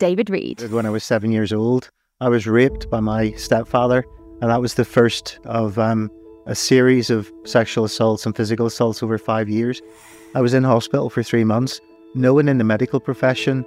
David Reid. When I was seven years old, I was raped by my stepfather, and that was the first of um, a series of sexual assaults and physical assaults over five years. I was in hospital for three months. No one in the medical profession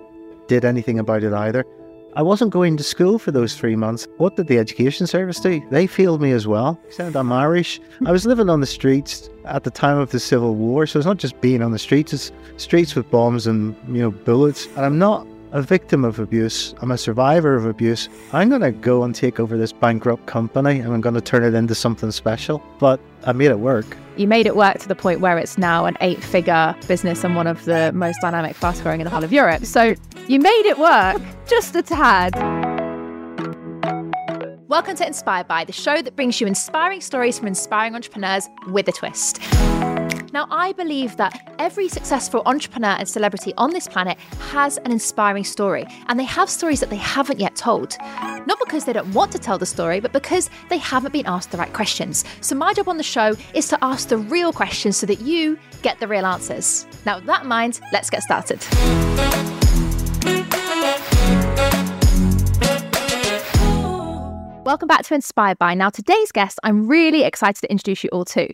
did anything about it either. I wasn't going to school for those three months. What did the education service do? They failed me as well. Said I'm Irish. I was living on the streets at the time of the Civil War, so it's not just being on the streets; it's streets with bombs and you know bullets. And I'm not a victim of abuse. I'm a survivor of abuse. I'm going to go and take over this bankrupt company and I'm going to turn it into something special. But I made it work. You made it work to the point where it's now an eight figure business and one of the most dynamic, fast growing in the whole of Europe. So you made it work just a tad. Welcome to Inspired By, the show that brings you inspiring stories from inspiring entrepreneurs with a twist. Now, I believe that every successful entrepreneur and celebrity on this planet has an inspiring story, and they have stories that they haven't yet told. Not because they don't want to tell the story, but because they haven't been asked the right questions. So, my job on the show is to ask the real questions so that you get the real answers. Now, with that in mind, let's get started. Welcome back to Inspired By. Now, today's guest, I'm really excited to introduce you all to.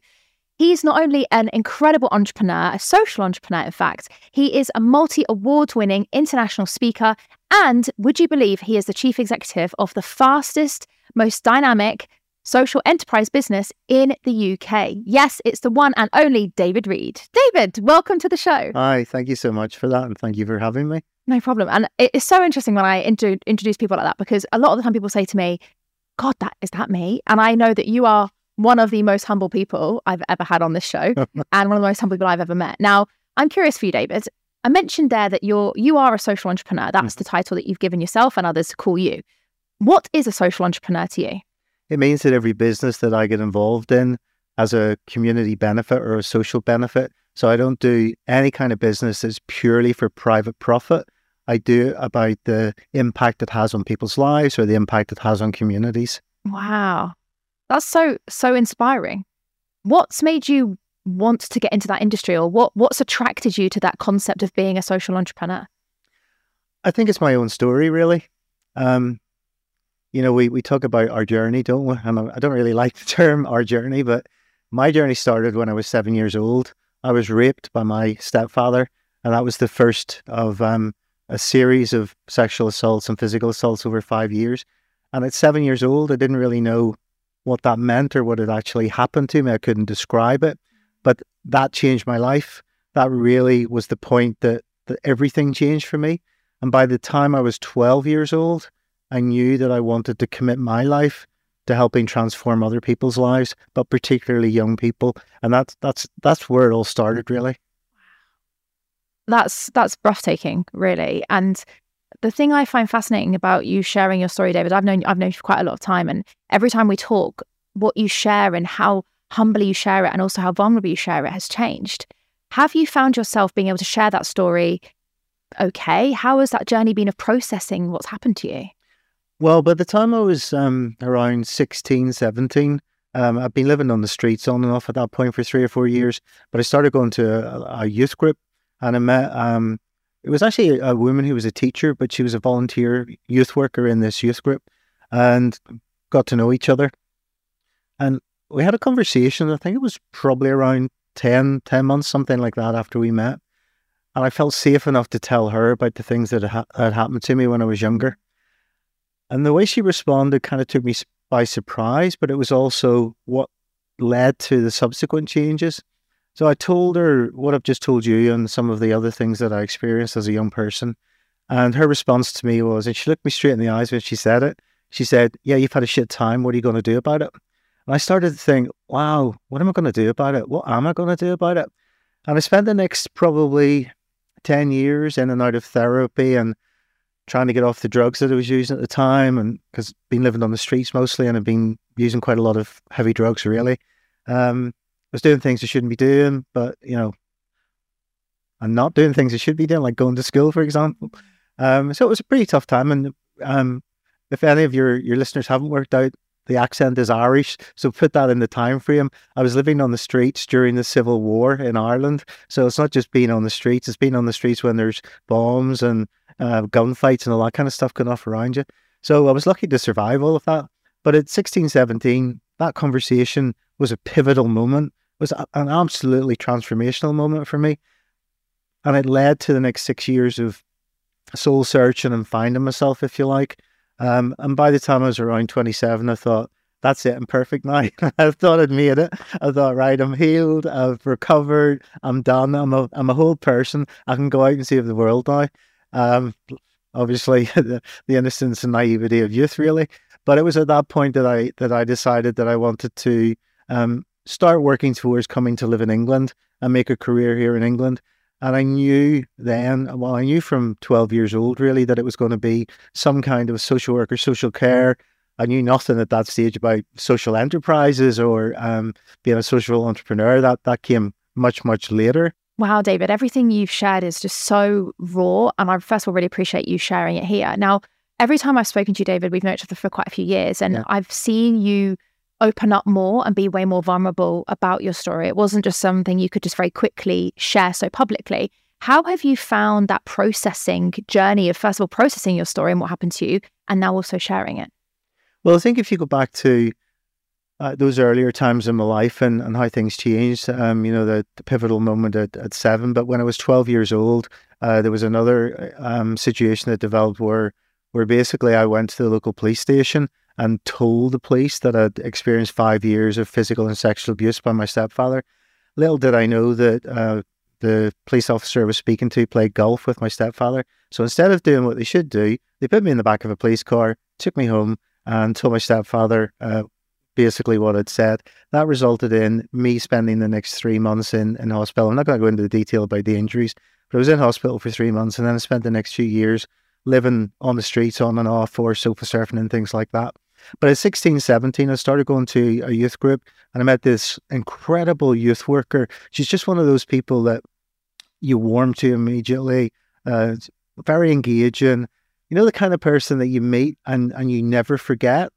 He's not only an incredible entrepreneur, a social entrepreneur, in fact, he is a multi award winning international speaker. And would you believe he is the chief executive of the fastest, most dynamic social enterprise business in the UK? Yes, it's the one and only David Reid. David, welcome to the show. Hi, thank you so much for that. And thank you for having me. No problem. And it's so interesting when I introduce people like that because a lot of the time people say to me, God, that is that me? And I know that you are one of the most humble people I've ever had on this show and one of the most humble people I've ever met. Now, I'm curious for you, David. I mentioned there that you're you are a social entrepreneur. That's mm. the title that you've given yourself and others to call you. What is a social entrepreneur to you? It means that every business that I get involved in has a community benefit or a social benefit. So I don't do any kind of business that's purely for private profit. I do about the impact it has on people's lives or the impact it has on communities. Wow. That's so so inspiring. What's made you want to get into that industry or what what's attracted you to that concept of being a social entrepreneur? I think it's my own story really. Um, you know, we we talk about our journey, don't we? And I don't really like the term our journey, but my journey started when I was seven years old. I was raped by my stepfather, and that was the first of um, a series of sexual assaults and physical assaults over five years. And at seven years old, I didn't really know what that meant or what had actually happened to me. I couldn't describe it, but that changed my life. That really was the point that, that everything changed for me. And by the time I was 12 years old, I knew that I wanted to commit my life to helping transform other people's lives, but particularly young people. And that's that's that's where it all started, really. Wow, That's that's breathtaking, really. And the thing I find fascinating about you sharing your story, David, I've known I've known you for quite a lot of time, and every time we talk, what you share and how humbly you share it, and also how vulnerable you share it, has changed. Have you found yourself being able to share that story? Okay, how has that journey been of processing what's happened to you? Well, by the time I was um, around 16, 17, um, I've been living on the streets on and off at that point for three or four years. But I started going to a, a youth group and I met um, it was actually a, woman who was a teacher, but she was a volunteer youth worker in this youth group and got to know each other. And we had a conversation. I think it was probably around 10, 10 months, something like that, after we met. And I felt safe enough to tell her about the things that had, had happened to me when I was younger. And the way she responded kind of took me by surprise, but it was also what led to the subsequent changes. So I told her what I've just told you and some of the other things that I experienced as a young person. And her response to me was, and she looked me straight in the eyes when she said it. She said, Yeah, you've had a shit time. What are you going to do about it? And I started to think, Wow, what am I going to do about it? What am I going to do about it? And I spent the next probably 10 years in and out of therapy and trying to get off the drugs that I was using at the time. And because been living on the streets mostly and I've been using quite a lot of heavy drugs, really. Um, was doing things I shouldn't be doing, but you know, I'm not doing things I should be doing, like going to school, for example. Um, so it was a pretty tough time. And um, if any of your your listeners haven't worked out, the accent is Irish, so put that in the time frame. I was living on the streets during the Civil War in Ireland, so it's not just being on the streets; it's being on the streets when there's bombs and uh, gunfights and all that kind of stuff going off around you. So I was lucky to survive all of that. But at 16, 17, that conversation was a pivotal moment, was an absolutely transformational moment for me. And it led to the next six years of soul searching and finding myself, if you like. Um, and by the time I was around 27, I thought, that's it, I'm perfect now. I thought I'd made it. I thought, right, I'm healed, I've recovered, I'm done, I'm a, I'm a whole person. I can go out and save the world now. Um, obviously, the, the innocence and naivety of youth, really. But it was at that point that I that I decided that I wanted to um, start working towards coming to live in England and make a career here in England. And I knew then, well, I knew from 12 years old really that it was going to be some kind of social worker, social care. I knew nothing at that stage about social enterprises or um, being a social entrepreneur. That that came much much later. Wow, David, everything you've shared is just so raw, and I first of all really appreciate you sharing it here. Now, every time I've spoken to you, David, we've known each other for quite a few years, and yeah. I've seen you open up more and be way more vulnerable about your story. It wasn't just something you could just very quickly share so publicly. How have you found that processing journey of first of all processing your story and what happened to you, and now also sharing it? Well, I think if you go back to uh, those earlier times in my life and, and how things changed, um, you know, the, the pivotal moment at, at seven, but when I was 12 years old, uh, there was another um, situation that developed where, where basically I went to the local police station and told the police that I'd experienced five years of physical and sexual abuse by my stepfather. Little did I know that uh, the police officer I was speaking to played golf with my stepfather. So instead of doing what they should do, they put me in the back of a police car, took me home, and told my stepfather uh, basically what I'd said. That resulted in me spending the next three months in, in hospital. I'm not going to go into the detail about the injuries, but I was in hospital for three months, and then I spent the next few years living on the streets on and off or sofa surfing and things like that. But at 16, 17, I started going to a youth group and I met this incredible youth worker. She's just one of those people that you warm to immediately, uh, very engaging. You know, the kind of person that you meet and, and you never forget.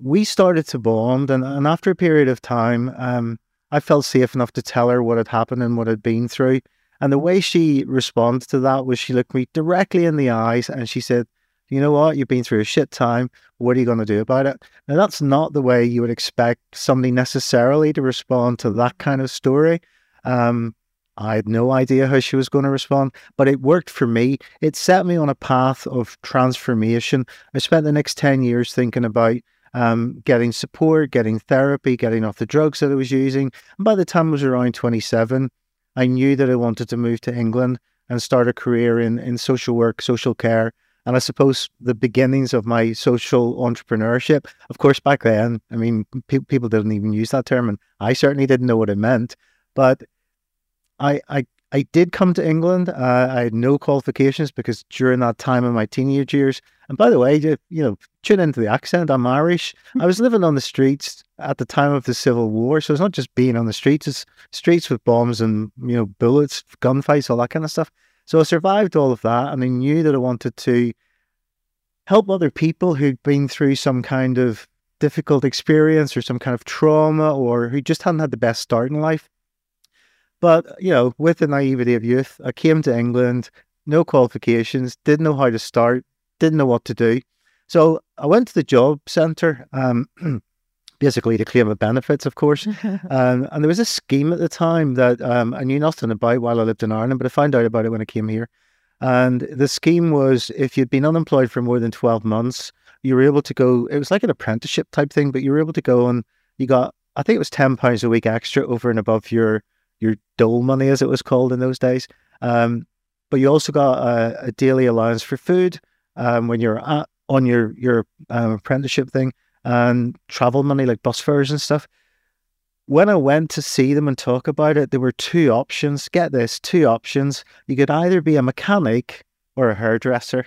We started to bond, and, and after a period of time, um, I felt safe enough to tell her what had happened and what I'd been through. And the way she responded to that was she looked me directly in the eyes and she said, you know what, you've been through a shit time. What are you going to do about it? Now, that's not the way you would expect somebody necessarily to respond to that kind of story. Um, I had no idea how she was going to respond, but it worked for me. It set me on a path of transformation. I spent the next 10 years thinking about um, getting support, getting therapy, getting off the drugs that I was using. And by the time I was around 27, I knew that I wanted to move to England and start a career in, in social work, social care, and I suppose the beginnings of my social entrepreneurship. Of course, back then, I mean, pe- people didn't even use that term, and I certainly didn't know what it meant. But I, I, I did come to England. Uh, I had no qualifications because during that time in my teenage years, and by the way, you, you know, tune into the accent. I'm Irish. I was living on the streets at the time of the Civil War, so it's not just being on the streets; it's streets with bombs and you know bullets, gunfights, all that kind of stuff. So I survived all of that and I knew that I wanted to help other people who'd been through some kind of difficult experience or some kind of trauma or who just hadn't had the best start in life. But, you know, with the naivety of youth, I came to England, no qualifications, didn't know how to start, didn't know what to do. So I went to the job centre. Um, basically to claim the benefits, of course. um, and there was a scheme at the time that um, I knew nothing about while I lived in Ireland, but I found out about it when I came here. And the scheme was if you'd been unemployed for more than 12 months, you were able to go, it was like an apprenticeship type thing, but you were able to go and you got, I think it was £10 a week extra over and above your, your dole money, as it was called in those days. Um, but you also got a, a daily allowance for food um, when you're at, on your, your um, apprenticeship thing and travel money like bus fares and stuff. When I went to see them and talk about it, there were two options. Get this, two options. You could either be a mechanic or a hairdresser.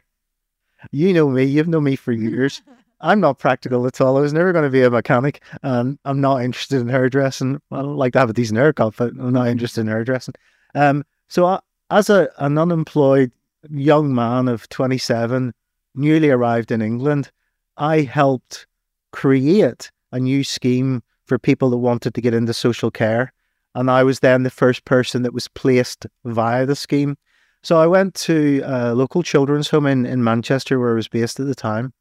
You know me, you've known me for years. I'm not practical at all. I was never going to be a mechanic, and I'm not interested in hairdressing. I don't like to have a decent haircut, but I'm not interested in hairdressing. Um, so, I, as a, an unemployed young man of 27, newly arrived in England, I helped create a new scheme for people that wanted to get into social care. And I was then the first person that was placed via the scheme. So I went to a local children's home in, in Manchester where I was based at the time.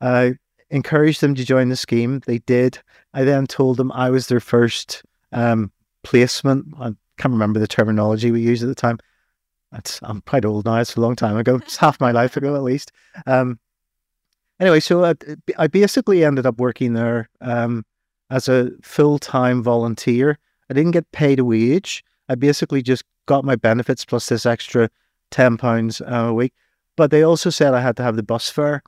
I encouraged them to join the scheme. They did. I then told them I was their first um, placement. I can't remember the terminology we used at the time. I'm quite old now. It's a long time ago. It's half my life ago, at least. Um, anyway, so I, I, basically ended up working there um, as a full time volunteer. I didn't get paid a wage. I basically just got my benefits plus this extra ten pounds uh, a week. But they also said I had to have the bus fare.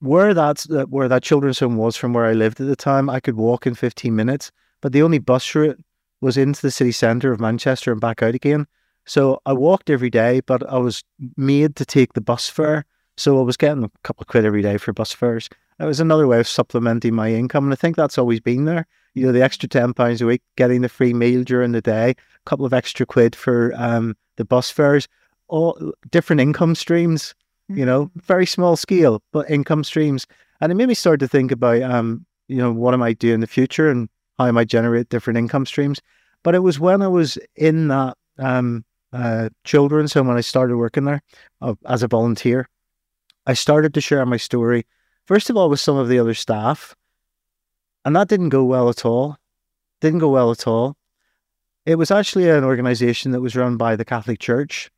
Where that's uh, where that children's home was from where I lived at the time, I could walk in fifteen minutes. But the only bus route was into the city centre of Manchester and back out again. So I walked every day, but I was made to take the bus fare. So I was getting a couple of quid every day for bus fares. It was another way of supplementing my income. And I think that's always been there. You know, the extra £10 a week, getting the free meal during the day, a couple of extra quid for um, the bus fares, all different income streams, mm-hmm. you know, very small scale, but income streams. And it made me start to think about, um, you know, what am I doing in the future and how am I might generate different income streams. But it was when I was in that um, uh, children's home when I started working there uh, as a volunteer, I started to share my story, first of all, with some of the other staff. And that didn't go well at all. Didn't go well at all. It was actually an organization that was run by the Catholic Church.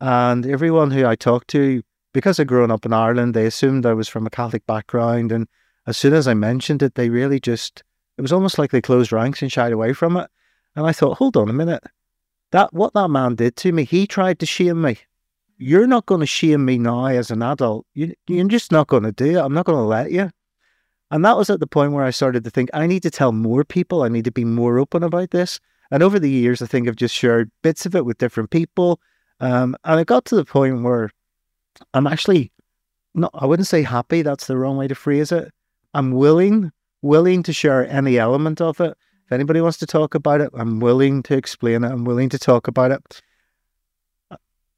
And everyone who I talked to, because I'd grown up in Ireland, they assumed I was from a Catholic background. And as soon as I mentioned it, they really just, it was almost like they closed ranks and shied away from it. And I thought, hold on a minute. That what that man did to me, he tried to shame me. You're not going to shame me now as an adult. You, you're just not going to do it. I'm not going to let you. And that was at the point where I started to think I need to tell more people. I need to be more open about this. And over the years, I think I've just shared bits of it with different people. Um, and it got to the point where I'm actually not, I wouldn't say happy. That's the wrong way to phrase it. I'm willing, willing to share any element of it if anybody wants to talk about it, I'm willing to explain it. I'm willing to talk about it.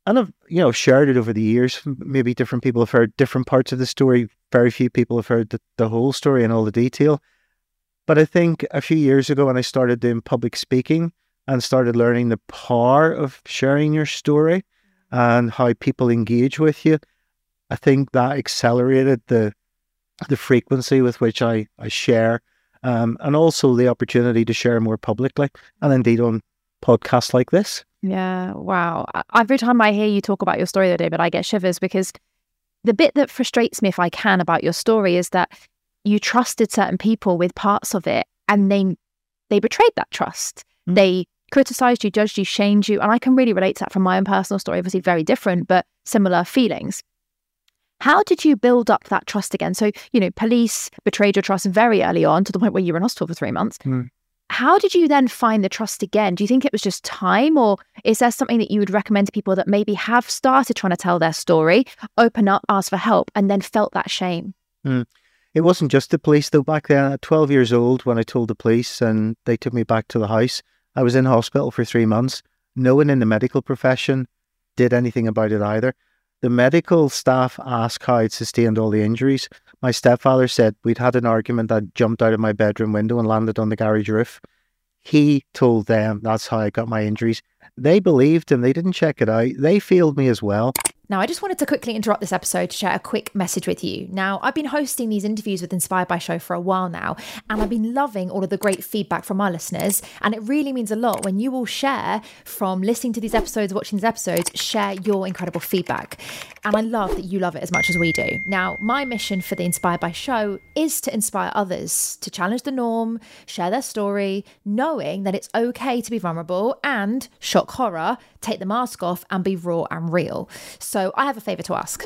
And I've, you know, shared it over the years. Maybe different people have heard different parts of the story. Very few people have heard the, the whole story and all the detail. But I think a few years ago when I started doing public speaking and started learning the power of sharing your story and how people engage with you, I think that accelerated the the frequency with which I, I share um, and also the opportunity to share more publicly and indeed on podcasts like this. Yeah, wow. Every time I hear you talk about your story, though, David, I get shivers because the bit that frustrates me, if I can, about your story is that you trusted certain people with parts of it and they they betrayed that trust. Mm. They criticized you, judged you, shamed you. And I can really relate to that from my own personal story, obviously very different, but similar feelings. How did you build up that trust again? So, you know, police betrayed your trust very early on to the point where you were in hospital for three months. Mm. How did you then find the trust again? Do you think it was just time, or is there something that you would recommend to people that maybe have started trying to tell their story, open up, ask for help, and then felt that shame? Mm. It wasn't just the police, though. Back then, at 12 years old, when I told the police and they took me back to the house, I was in hospital for three months. No one in the medical profession did anything about it either. The medical staff asked how I'd sustained all the injuries. My stepfather said we'd had an argument. I jumped out of my bedroom window and landed on the garage roof. He told them that's how I got my injuries. They believed him. They didn't check it out. They failed me as well. Now, I just wanted to quickly interrupt this episode to share a quick message with you. Now, I've been hosting these interviews with Inspired by Show for a while now, and I've been loving all of the great feedback from our listeners. And it really means a lot when you all share from listening to these episodes, watching these episodes, share your incredible feedback. And I love that you love it as much as we do. Now, my mission for the Inspired by Show is to inspire others to challenge the norm, share their story, knowing that it's okay to be vulnerable and shock horror, take the mask off, and be raw and real. I have a favour to ask.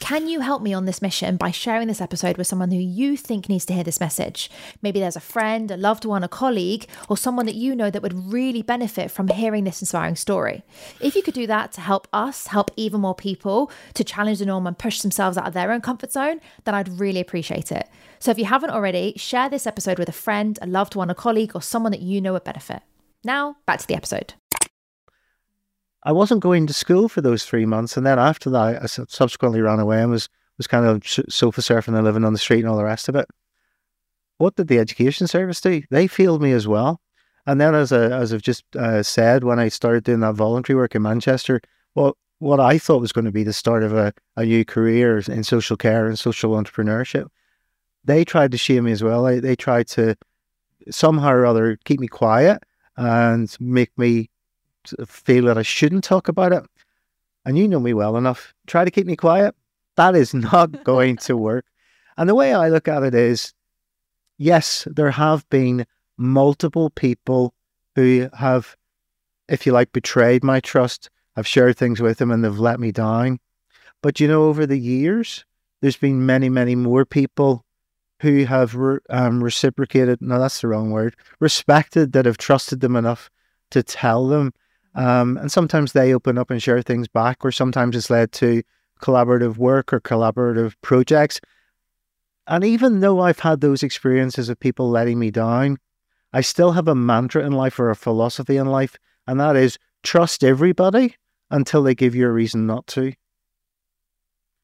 Can you help me on this mission by sharing this episode with someone who you think needs to hear this message? Maybe there's a friend, a loved one, a colleague, or someone that you know that would really benefit from hearing this inspiring story. If you could do that to help us, help even more people to challenge the norm and push themselves out of their own comfort zone, then I'd really appreciate it. So if you haven't already, share this episode with a friend, a loved one, a colleague, or someone that you know would benefit. Now, back to the episode. I wasn't going to school for those three months, and then after that, I subsequently ran away and was was kind of sofa surfing and living on the street and all the rest of it. What did the education service do? They failed me as well. And then, as a, as I've just uh, said, when I started doing that voluntary work in Manchester, what what I thought was going to be the start of a, a new career in social care and social entrepreneurship. They tried to shame me as well. They, they tried to somehow or other keep me quiet and make me feel that I shouldn't talk about it. And you know me well enough. Try to keep me quiet. That is not going to work. And the way I look at it is yes, there have been multiple people who have, if you like, betrayed my trust. I've shared things with them and they've let me down. But you know, over the years, there's been many, many more people who have re- um, reciprocated. No, that's the wrong word. Respected that have trusted them enough to tell them. Um, and sometimes they open up and share things back, or sometimes it's led to collaborative work or collaborative projects. And even though I've had those experiences of people letting me down, I still have a mantra in life or a philosophy in life, and that is trust everybody until they give you a reason not to.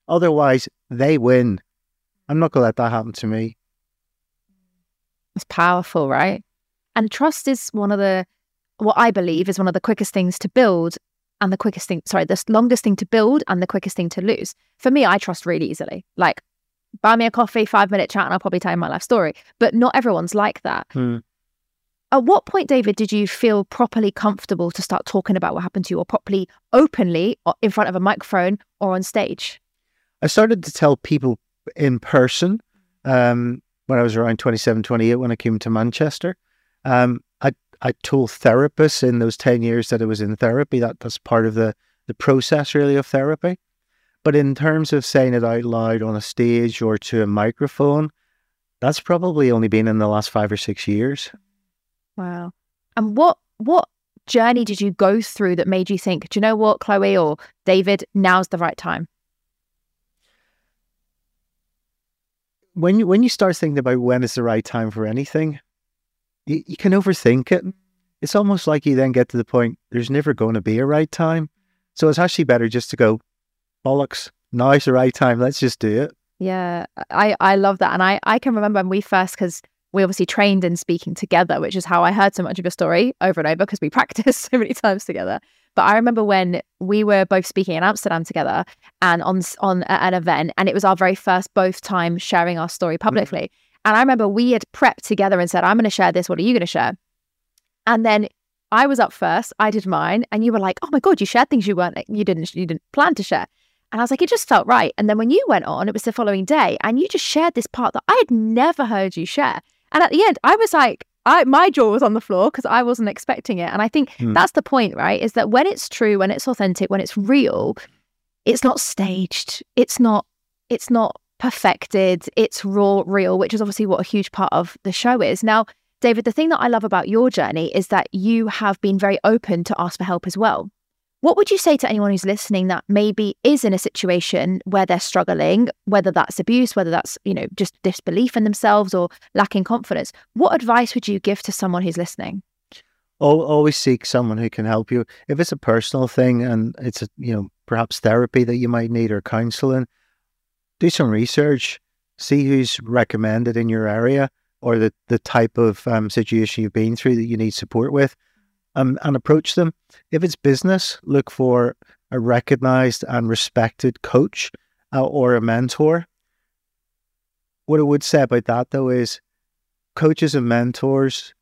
Otherwise, they win. I'm not going to let that happen to me. It's powerful, right? And trust is one of the, what I believe is one of the quickest things to build and the quickest thing, sorry, the longest thing to build and the quickest thing to lose. For me, I trust really easily. Like buy me a coffee, five minute chat, and I'll probably tell you my life story. But not everyone's like that. Hmm. At what point, David, did you feel properly comfortable to start talking about what happened to you or properly openly in front of a microphone or on stage? I started to tell people in person um, when I was around 27, 28 when I came to Manchester. Um, I, told therapists in those 10 years that I was in therapy. That, that's part of the, the process, really, of therapy. But in terms of saying it out loud on a stage or to a microphone, that's probably only been in the last five or six years. Wow. And what what journey did you go through that made you think, do you know what, Chloe or David, now's the right time? When you when you start thinking about when is the right time for anything, you, you can overthink it. It's almost like you then get to the point there's never going to be a right time. So it's actually better just to go, bollocks, now's the right time. Let's just do it. Yeah, I, I love that. And I, I can remember when we first, because we obviously trained in speaking together, which is how I heard so much of your story over and over because we practiced so many times together. But I remember when we were both speaking in Amsterdam together and on on an event, and it was our very first both time sharing our story mm-hmm. publicly. Mm-hmm. And I remember we had prepped together and said, "I'm going to share this. What are you going to share?" And then I was up first. I did mine, and you were like, "Oh my god, you shared things you weren't you didn't you didn't plan to share." And I was like, it just felt right. And then when you went on, it was the following day, and you just shared this part that I had never heard you share. And at the end, I was like, I my jaw was on the floor because I wasn't expecting it. And I think mm. that's the point, right? Is that when it's true, when it's authentic, when it's real, it's not staged. It's not. It's not perfected. It's raw, real, which is obviously what a huge part of the show is. Now, David, the thing that I love about your journey is that you have been very open to ask for help as well. What would you say to anyone who's listening that maybe is in a situation where they're struggling, whether that's abuse, whether that's, you know, just disbelief in themselves or lacking confidence? What advice would you give to someone who's listening? Always seek someone who can help you. If it's a personal thing and it's, a, you know, perhaps therapy that you might need or counseling, do some research, see who's recommended in your area or the, the type of um, situation you've been through that you need support with um, and approach them. If it's business, look for a recognized and respected coach uh, or a mentor. What I would say about that, though, is coaches and mentors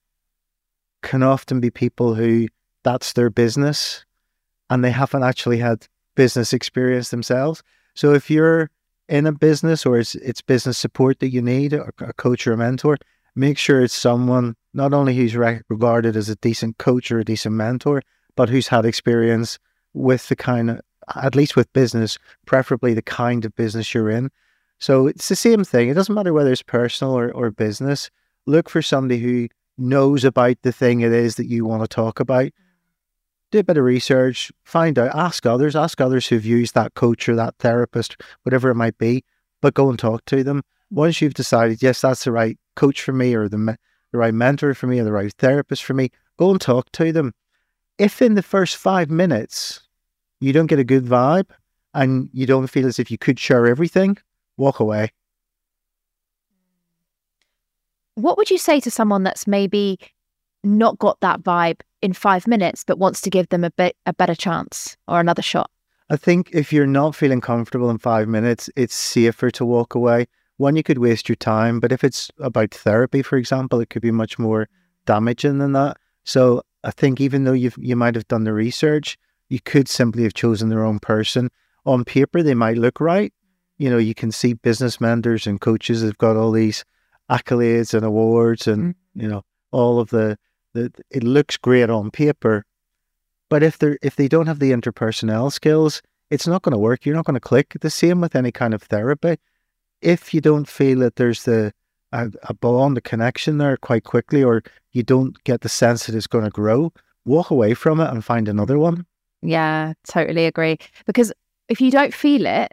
can often be people who that's their business and they haven't actually had business experience themselves. So if you're in a business or it's, it's business support that you need, a coach or a mentor, make sure it's someone not only who's regarded as a decent coach or a decent mentor, but who's had experience with the kind of, at least with business, preferably the kind of business you're in. So it's the same thing. It doesn't matter whether it's personal or, or business. Look for somebody who knows about the thing it is that you want to talk about. Do a bit of research, find out, ask others, ask others who've used that coach or that therapist, whatever it might be, but go and talk to them. Once you've decided, yes, that's the right coach for me or the the right mentor for me or the right therapist for me, go and talk to them. If in the first five minutes you don't get a good vibe and you don't feel as if you could share everything, walk away. What would you say to someone that's maybe not got that vibe in five minutes but wants to give them a bit a better chance or another shot? I think if you're not feeling comfortable in five minutes, it's safer to walk away. One, you could waste your time, but if it's about therapy, for example, it could be much more damaging than that. So I think even though you you might have done the research, you could simply have chosen the wrong person. On paper, they might look right. You know, you can see business mentors and coaches have got all these accolades and awards, and mm-hmm. you know all of the, the. It looks great on paper, but if they're if they don't have the interpersonal skills, it's not going to work. You're not going to click. The same with any kind of therapy. If you don't feel that there's the a, a bond, a connection there quite quickly, or you don't get the sense that it's going to grow, walk away from it and find another one. Yeah, totally agree. Because if you don't feel it,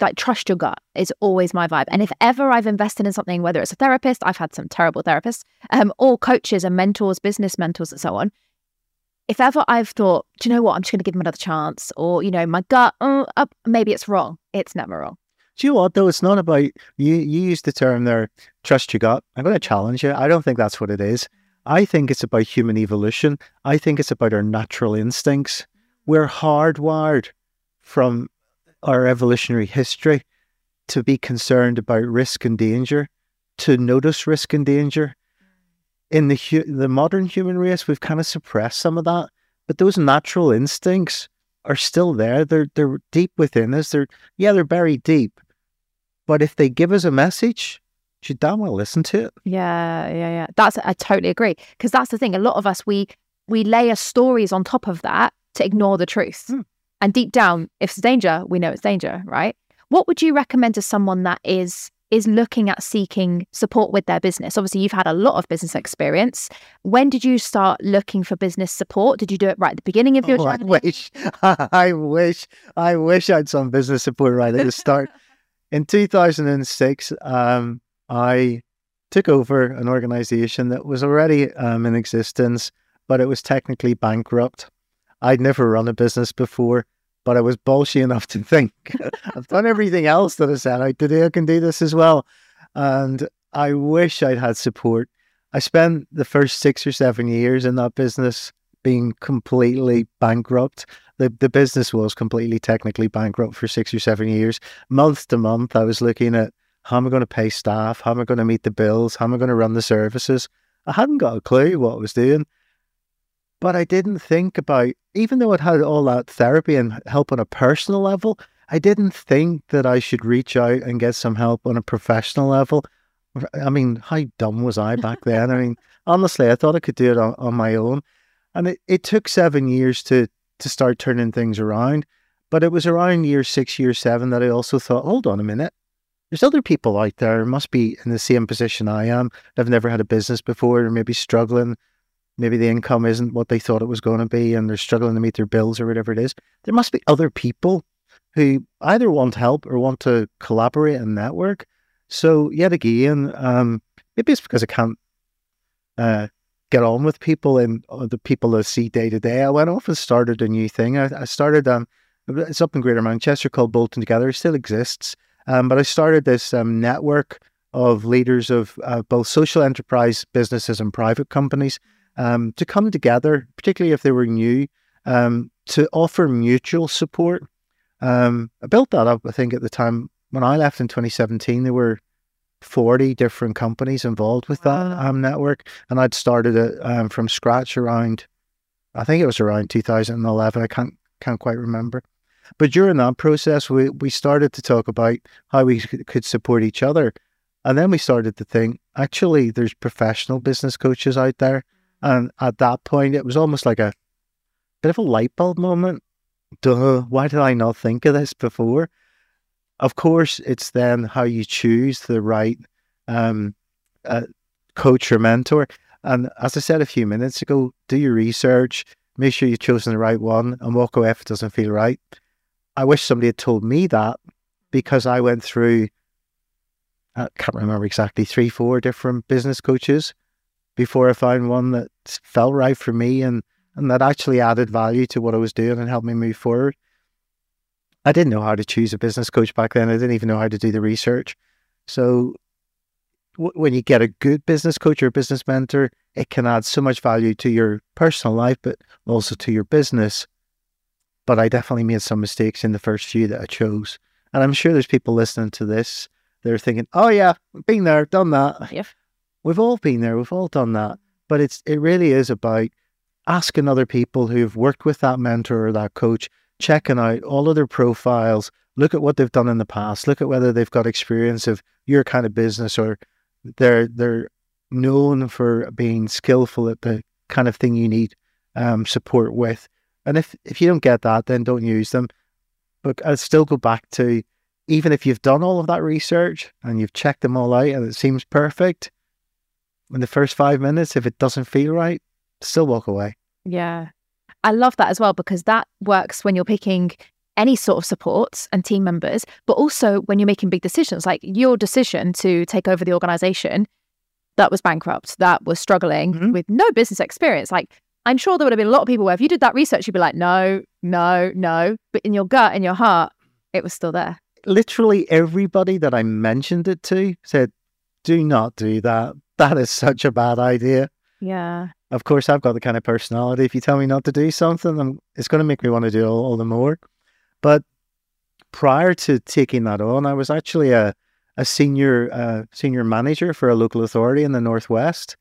like trust your gut is always my vibe. And if ever I've invested in something, whether it's a therapist, I've had some terrible therapists, um, or coaches and mentors, business mentors, and so on if ever I've thought, do you know what, I'm just going to give him another chance, or you know, my gut, oh, uh, maybe it's wrong. It's never wrong. Do you know what though? It's not about you. You use the term there, trust your gut. I'm going to challenge you. I don't think that's what it is. I think it's about human evolution. I think it's about our natural instincts. We're hardwired from our evolutionary history to be concerned about risk and danger, to notice risk and danger, in the hu- the modern human race, we've kind of suppressed some of that, but those natural instincts are still there. They're they're deep within us. They're yeah, they're buried deep. But if they give us a message, you damn well listen to it. Yeah, yeah, yeah. That's I totally agree because that's the thing. A lot of us we we layer stories on top of that to ignore the truth. Hmm. And deep down, if it's danger, we know it's danger, right? What would you recommend to someone that is is looking at seeking support with their business. Obviously, you've had a lot of business experience. When did you start looking for business support? Did you do it right at the beginning of your oh, journey? I wish, I wish, I wish I had some business support right at the start. in 2006, um, I took over an organization that was already um, in existence, but it was technically bankrupt. I'd never run a business before but I was bolshy enough to think I've done everything else that I said I today I can do this as well. And I wish I'd had support. I spent the first six or seven years in that business being completely bankrupt. The the business was completely technically bankrupt for six or seven years. Month to month I was looking at how am I going to pay staff? How am I going to meet the bills? How am I going to run the services? I hadn't got a clue what I was doing. But I didn't think about, even though it had all that therapy and help on a personal level, I didn't think that I should reach out and get some help on a professional level. I mean, how dumb was I back then? I mean, honestly, I thought I could do it on, on my own. And it, it took seven years to, to start turning things around. But it was around year six, year seven that I also thought, hold on a minute. There's other people out there must be in the same position I am. They've never had a business before or maybe struggling maybe the income isn't what they thought it was going to be and they're struggling to meet their bills or whatever it is, there must be other people who either want help or want to collaborate and network. So yet again, um, maybe it's because I can't uh, get on with people and the people I see day to day. I went off and started a new thing. I, I started um, it's up in Greater Manchester called Bolton Together. It still exists, um, but I started this um, network of leaders of uh, both social enterprise businesses and private companies um, to come together, particularly if they were new, um, to offer mutual support. Um, I built that up, I think, at the time when I left in 2017, there were 40 different companies involved with that um, network. And I'd started it um, from scratch around, I think it was around 2011. I can't, can't quite remember. But during that process, we, we started to talk about how we could support each other. And then we started to think actually, there's professional business coaches out there and at that point, it was almost like a bit of a light bulb moment. Duh, why did I not think of this before? Of course, it's then how you choose the right um, uh, coach or mentor. And as I said a few minutes ago, do your research, make sure you've chosen the right one, and walk away if it doesn't feel right. I wish somebody had told me that because I went through, I can't remember exactly, three, four different business coaches before I found one that felt right for me and, and that actually added value to what I was doing and helped me move forward. I didn't know how to choose a business coach back then. I didn't even know how to do the research. So w- when you get a good business coach or business mentor, it can add so much value to your personal life, but also to your business. but I definitely made some mistakes in the first few that I chose. And I'm sure there's people listening to this. They're thinking, "Oh yeah, been there, done that." Yep. We've all been there. We've all done that. But it's it really is about asking other people who've worked with that mentor or that coach, checking out all of their profiles, look at what they've done in the past, look at whether they've got experience of your kind of business or they're they're known for being skillful at the kind of thing you need um, support with. And if if you don't get that, then don't use them. But I'd still go back to even if you've done all of that research and you've checked them all out and it seems perfect, in the first five minutes, if it doesn't feel right, still walk away. Yeah. I love that as well because that works when you're picking any sort of supports and team members, but also when you're making big decisions, like your decision to take over the organization that was bankrupt, that was struggling mm-hmm. with no business experience. Like, I'm sure there would have been a lot of people where if you did that research, you'd be like, no, no, no. But in your gut, in your heart, it was still there. Literally everybody that I mentioned it to said, do not do that. That is such a bad idea. Yeah. Of course, I've got the kind of personality. If you tell me not to do something, I'm, it's going to make me want to do all, all the more. But prior to taking that on, I was actually a, a senior uh, senior manager for a local authority in the northwest.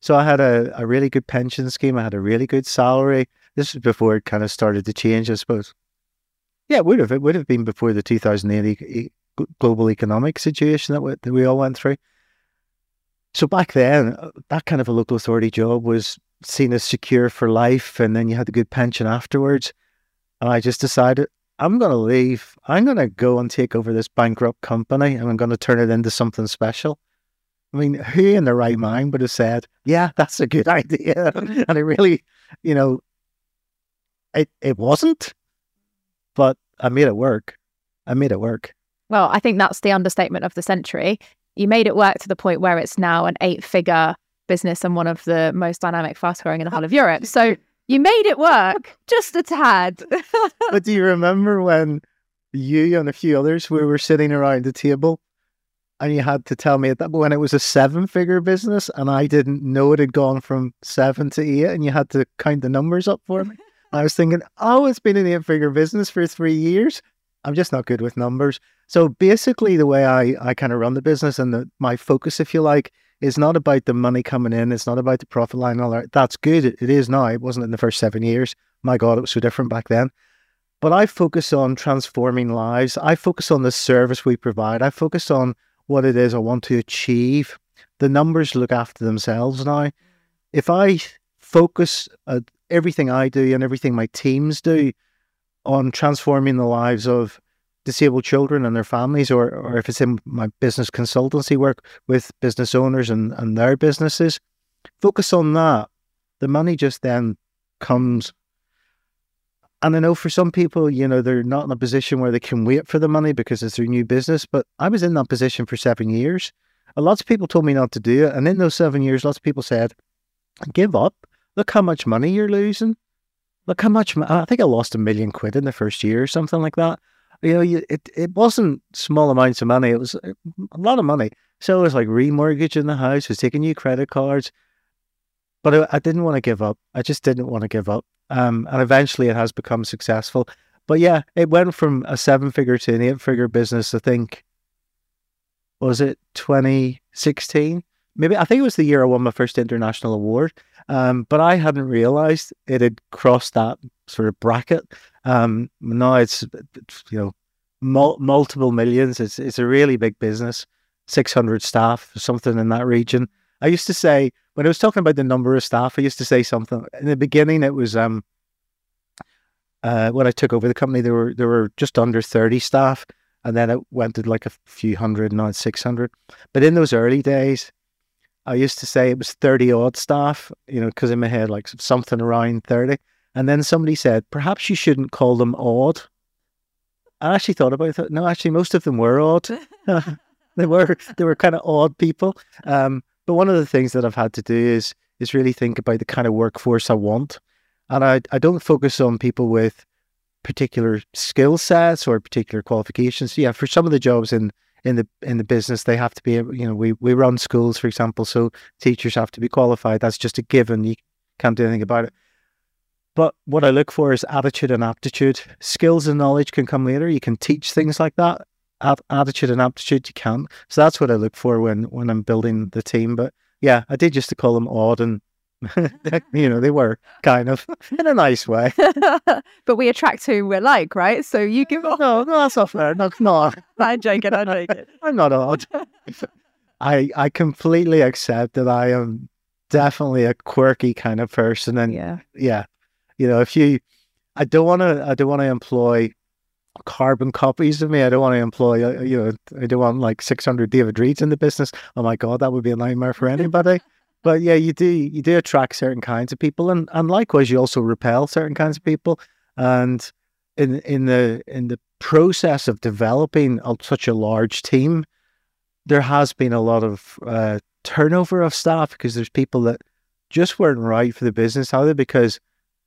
So I had a, a really good pension scheme. I had a really good salary. This was before it kind of started to change, I suppose. Yeah, it would have. It would have been before the 2008 e- global economic situation that we, that we all went through. So back then, uh, that kind of a local authority job was seen as secure for life, and then you had a good pension afterwards. And I just decided I'm going to leave. I'm going to go and take over this bankrupt company, and I'm going to turn it into something special. I mean, who in their right mind would have said, "Yeah, that's a good idea"? and it really, you know, it it wasn't, but I made it work. I made it work. Well, I think that's the understatement of the century you made it work to the point where it's now an eight figure business and one of the most dynamic, fast growing in the whole of Europe. So you made it work just a tad. but do you remember when you and a few others we were sitting around the table and you had to tell me that when it was a seven figure business and I didn't know it had gone from seven to eight and you had to count the numbers up for me. I was thinking, oh, it's been an eight figure business for three years. I'm just not good with numbers. So basically, the way I, I kind of run the business and the, my focus, if you like, is not about the money coming in. It's not about the profit line and all that. That's good. It, it is now. It wasn't in the first seven years. My God, it was so different back then. But I focus on transforming lives. I focus on the service we provide. I focus on what it is I want to achieve. The numbers look after themselves now. If I focus uh, everything I do and everything my teams do on transforming the lives of disabled children and their families, or, or if it's in my business consultancy work with business owners and, and their businesses, focus on that. The money just then comes. And I know for some people, you know, they're not in a position where they can wait for the money because it's their new business. But I was in that position for seven years. And lots of people told me not to do it. And in those seven years, lots of people said, give up. Look how much money you're losing. Look how much, I think I lost a million quid in the first year or something like that. You know, you, it, it wasn't small amounts of money. It was a lot of money. So it was like remortgaging the house, was taking new credit cards. But I, I didn't want to give up. I just didn't want to give up. Um, and eventually it has become successful. But yeah, it went from a seven figure to an eight figure business, I think, was it 2016? Maybe I think it was the year I won my first international award. Um, but I hadn't realized it had crossed that sort of bracket. Um, now it's, you know, mul- multiple millions. It's, it's a really big business, 600 staff, something in that region. I used to say, when I was talking about the number of staff, I used to say something. In the beginning, it was, um, uh, when I took over the company, there were, there were just under 30 staff. And then it went to like a few hundred, now it's 600. But in those early days, I used to say it was 30 odd staff, you know, because in my head, like something around 30. And then somebody said, perhaps you shouldn't call them odd. I actually thought about it. No, actually, most of them were odd. they were they were kind of odd people. Um, but one of the things that I've had to do is is really think about the kind of workforce I want, and I I don't focus on people with particular skill sets or particular qualifications. Yeah, for some of the jobs in in the in the business they have to be you know we we run schools for example so teachers have to be qualified that's just a given you can't do anything about it But what I look for is attitude and aptitude. Skills and knowledge can come later. You can teach things like that. At- attitude and aptitude you can. So that's what I look for when when I'm building the team. But yeah, I did used to call them odd and you know, they were kind of in a nice way. but we attract who we're like, right? So you give off. No, no, that's not fair. No, no. I'm joking. I'm joking. I'm not odd. I I completely accept that I am definitely a quirky kind of person, and Yeah. yeah, you know, if you, I don't want to, I don't want to employ carbon copies of me. I don't want to employ, uh, you know, I don't want like 600 David Reids in the business. Oh my God, that would be a nightmare for anybody. But yeah, you do, you do attract certain kinds of people, and and likewise, you also repel certain kinds of people. And in in the in the process of developing a, such a large team, there has been a lot of uh, turnover of staff because there's people that just weren't right for the business either because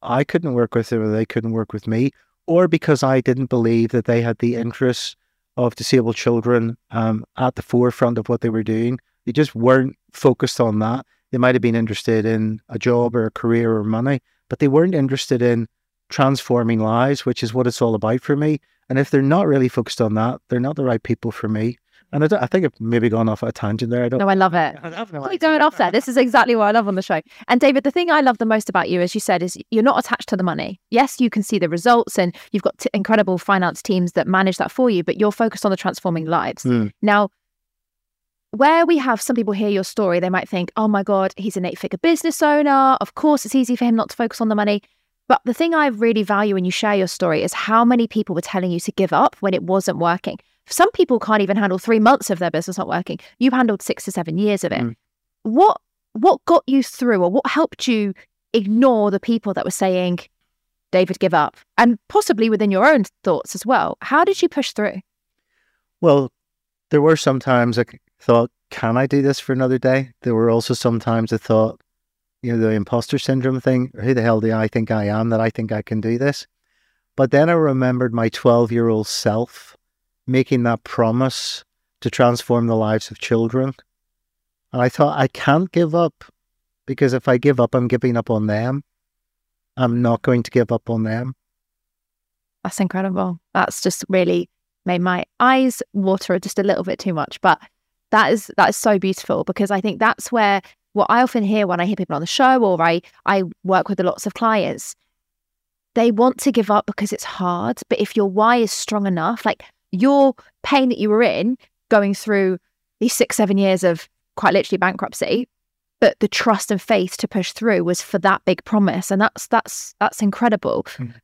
I couldn't work with them or they couldn't work with me, or because I didn't believe that they had the interests of disabled children um, at the forefront of what they were doing. They just weren't focused on that. They might have been interested in a job or a career or money, but they weren't interested in transforming lives, which is what it's all about for me. And if they're not really focused on that, they're not the right people for me. And I, I think I've maybe gone off a tangent there. I don't. No, I love it. I love no We're idea. going off there. This is exactly what I love on the show. And David, the thing I love the most about you, as you said, is you're not attached to the money. Yes, you can see the results and you've got t- incredible finance teams that manage that for you, but you're focused on the transforming lives. Hmm. Now, where we have some people hear your story, they might think, oh my God, he's an eight figure business owner. Of course, it's easy for him not to focus on the money. But the thing I really value when you share your story is how many people were telling you to give up when it wasn't working. Some people can't even handle three months of their business not working. You handled six to seven years of it. Mm. What what got you through or what helped you ignore the people that were saying, David, give up? And possibly within your own thoughts as well. How did you push through? Well, there were some times I thought, can I do this for another day? There were also sometimes I thought, you know, the imposter syndrome thing, who the hell do I think I am that I think I can do this? But then I remembered my 12 year old self making that promise to transform the lives of children. And I thought, I can't give up because if I give up, I'm giving up on them. I'm not going to give up on them. That's incredible. That's just really made my eyes water just a little bit too much. But that is that is so beautiful because I think that's where what I often hear when I hear people on the show or I I work with lots of clients, they want to give up because it's hard. But if your why is strong enough, like your pain that you were in going through these six, seven years of quite literally bankruptcy, but the trust and faith to push through was for that big promise. And that's that's that's incredible. Mhm.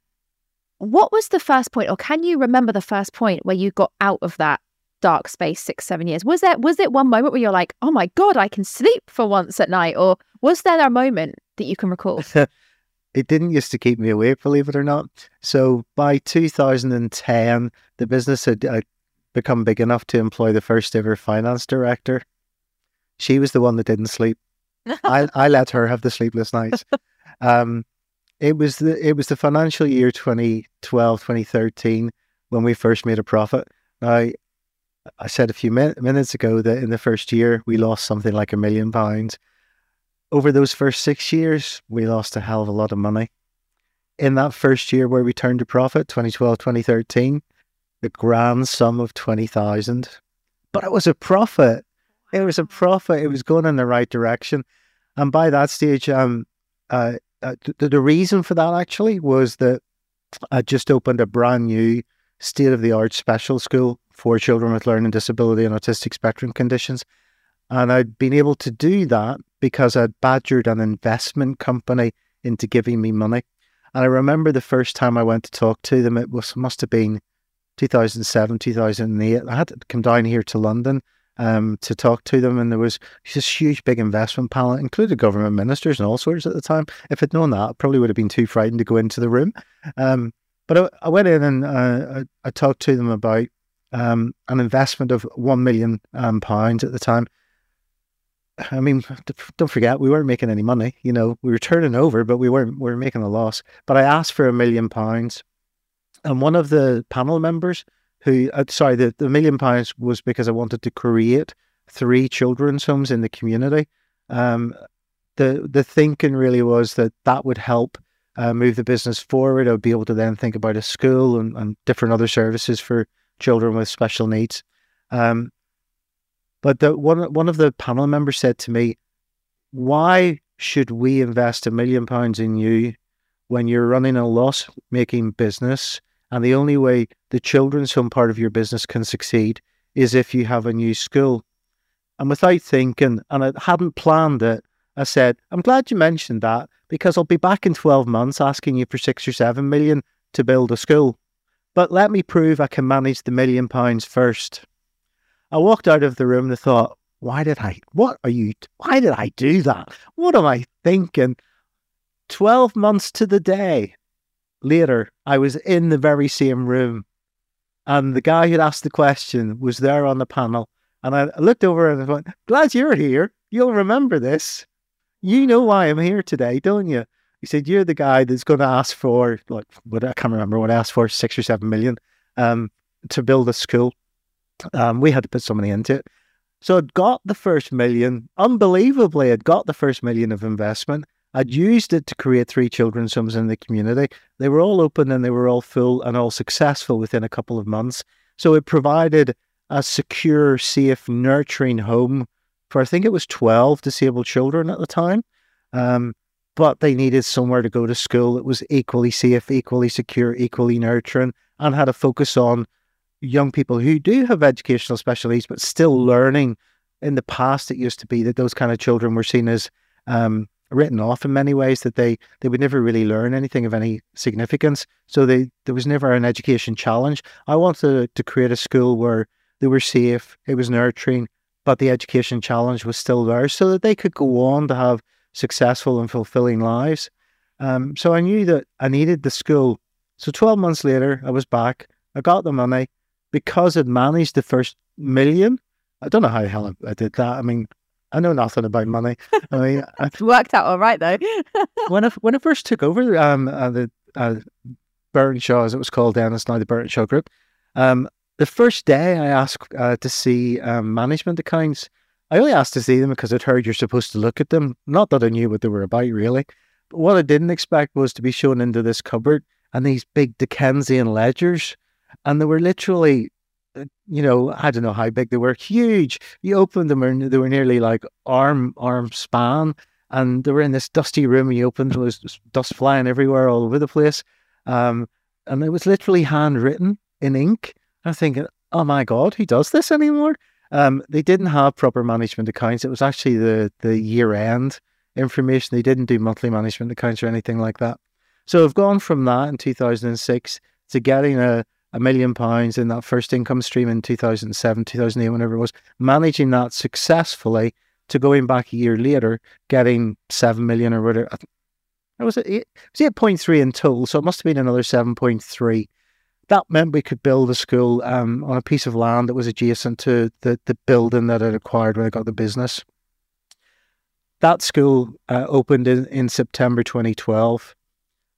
What was the first point, or can you remember the first point where you got out of that dark space six, seven years? Was there was it one moment where you're like, oh my God, I can sleep for once at night? Or was there a moment that you can recall? it didn't used to keep me awake, believe it or not. So by 2010, the business had uh, become big enough to employ the first ever finance director. She was the one that didn't sleep. I, I let her have the sleepless nights. Um, it was the it was the financial year 2012 2013 when we first made a profit. Now, I said a few min- minutes ago that in the first year we lost something like a million pounds over those first six years, we lost a hell of a lot of money. In that first year where we turned a profit, 2012, 2013, the grand sum of 20,000. But it was a profit. It was a profit. It was going in the right direction. And by that stage, um, uh, uh, th- the reason for that actually was that I just opened a brand new state of the art special school for children with learning disability and autistic spectrum conditions. And I'd been able to do that because I'd badgered an investment company into giving me money. And I remember the first time I went to talk to them, it was must have been 2007, 2008. I had to come down here to London um, to talk to them, and there was this huge, big investment panel, included government ministers and all sorts at the time. If I'd known that, I probably would have been too frightened to go into the room. Um, but I, I went in and uh, I, I talked to them about um, an investment of one million um, pounds at the time. I mean, don't forget, we weren't making any money. You know, we were turning over, but we weren't. We were making a loss. But I asked for a million pounds, and one of the panel members, who, uh, sorry, the, the million pounds was because I wanted to create three children's homes in the community. Um, the the thinking really was that that would help uh, move the business forward. I would be able to then think about a school and, and different other services for children with special needs. Um, but the, one one of the panel members said to me, "Why should we invest a million pounds in you when you're running a loss making business?" And the only way the children's home part of your business can succeed is if you have a new school. And without thinking, and I hadn't planned it, I said, I'm glad you mentioned that because I'll be back in 12 months asking you for six or seven million to build a school. But let me prove I can manage the million pounds first. I walked out of the room and thought, why did I, what are you, why did I do that? What am I thinking? 12 months to the day later, I was in the very same room and the guy who'd asked the question was there on the panel. And I looked over and I went, glad you're here. You'll remember this. You know why I'm here today, don't you? He said, You're the guy that's going to ask for, like, what I can't remember what I asked for, six or seven million um, to build a school. Um, we had to put some money into it. So I'd got the first million. Unbelievably, I'd got the first million of investment. I'd used it to create three children's homes in the community. They were all open and they were all full and all successful within a couple of months. So it provided a secure, safe, nurturing home for I think it was 12 disabled children at the time. Um, but they needed somewhere to go to school that was equally safe, equally secure, equally nurturing, and had a focus on young people who do have educational special needs, but still learning. In the past, it used to be that those kind of children were seen as um, written off in many ways, that they, they would never really learn anything of any significance. So they, there was never an education challenge. I wanted to create a school where they were safe, it was nurturing, but the education challenge was still there so that they could go on to have successful and fulfilling lives. Um, so I knew that I needed the school. So 12 months later, I was back. I got the money because I'd managed the first million. I don't know how the hell I did that. I mean, I know nothing about money. I mean, it worked out all right though. when I when I first took over um, uh, the uh, Shaw, as it was called then, it's now the Shaw Group. Um, the first day I asked uh, to see um, management accounts, I only asked to see them because I'd heard you're supposed to look at them. Not that I knew what they were about, really. But what I didn't expect was to be shown into this cupboard and these big Dickensian ledgers. And they were literally, uh, you know, I don't know how big they were, huge. You opened them and they were nearly like arm arm span. And they were in this dusty room. You opened, there was dust flying everywhere, all over the place. Um, and it was literally handwritten in ink. I'm thinking, oh my God, who does this anymore? Um, they didn't have proper management accounts. It was actually the, the year end information. They didn't do monthly management accounts or anything like that. So I've gone from that in 2006 to getting a, a million pounds in that first income stream in 2007, 2008, whenever it was, managing that successfully to going back a year later, getting 7 million or whatever. It was, it was 8.3 in total, so it must have been another 7.3 that meant we could build a school um, on a piece of land that was adjacent to the, the building that I'd acquired when I got the business. That school uh, opened in, in September 2012.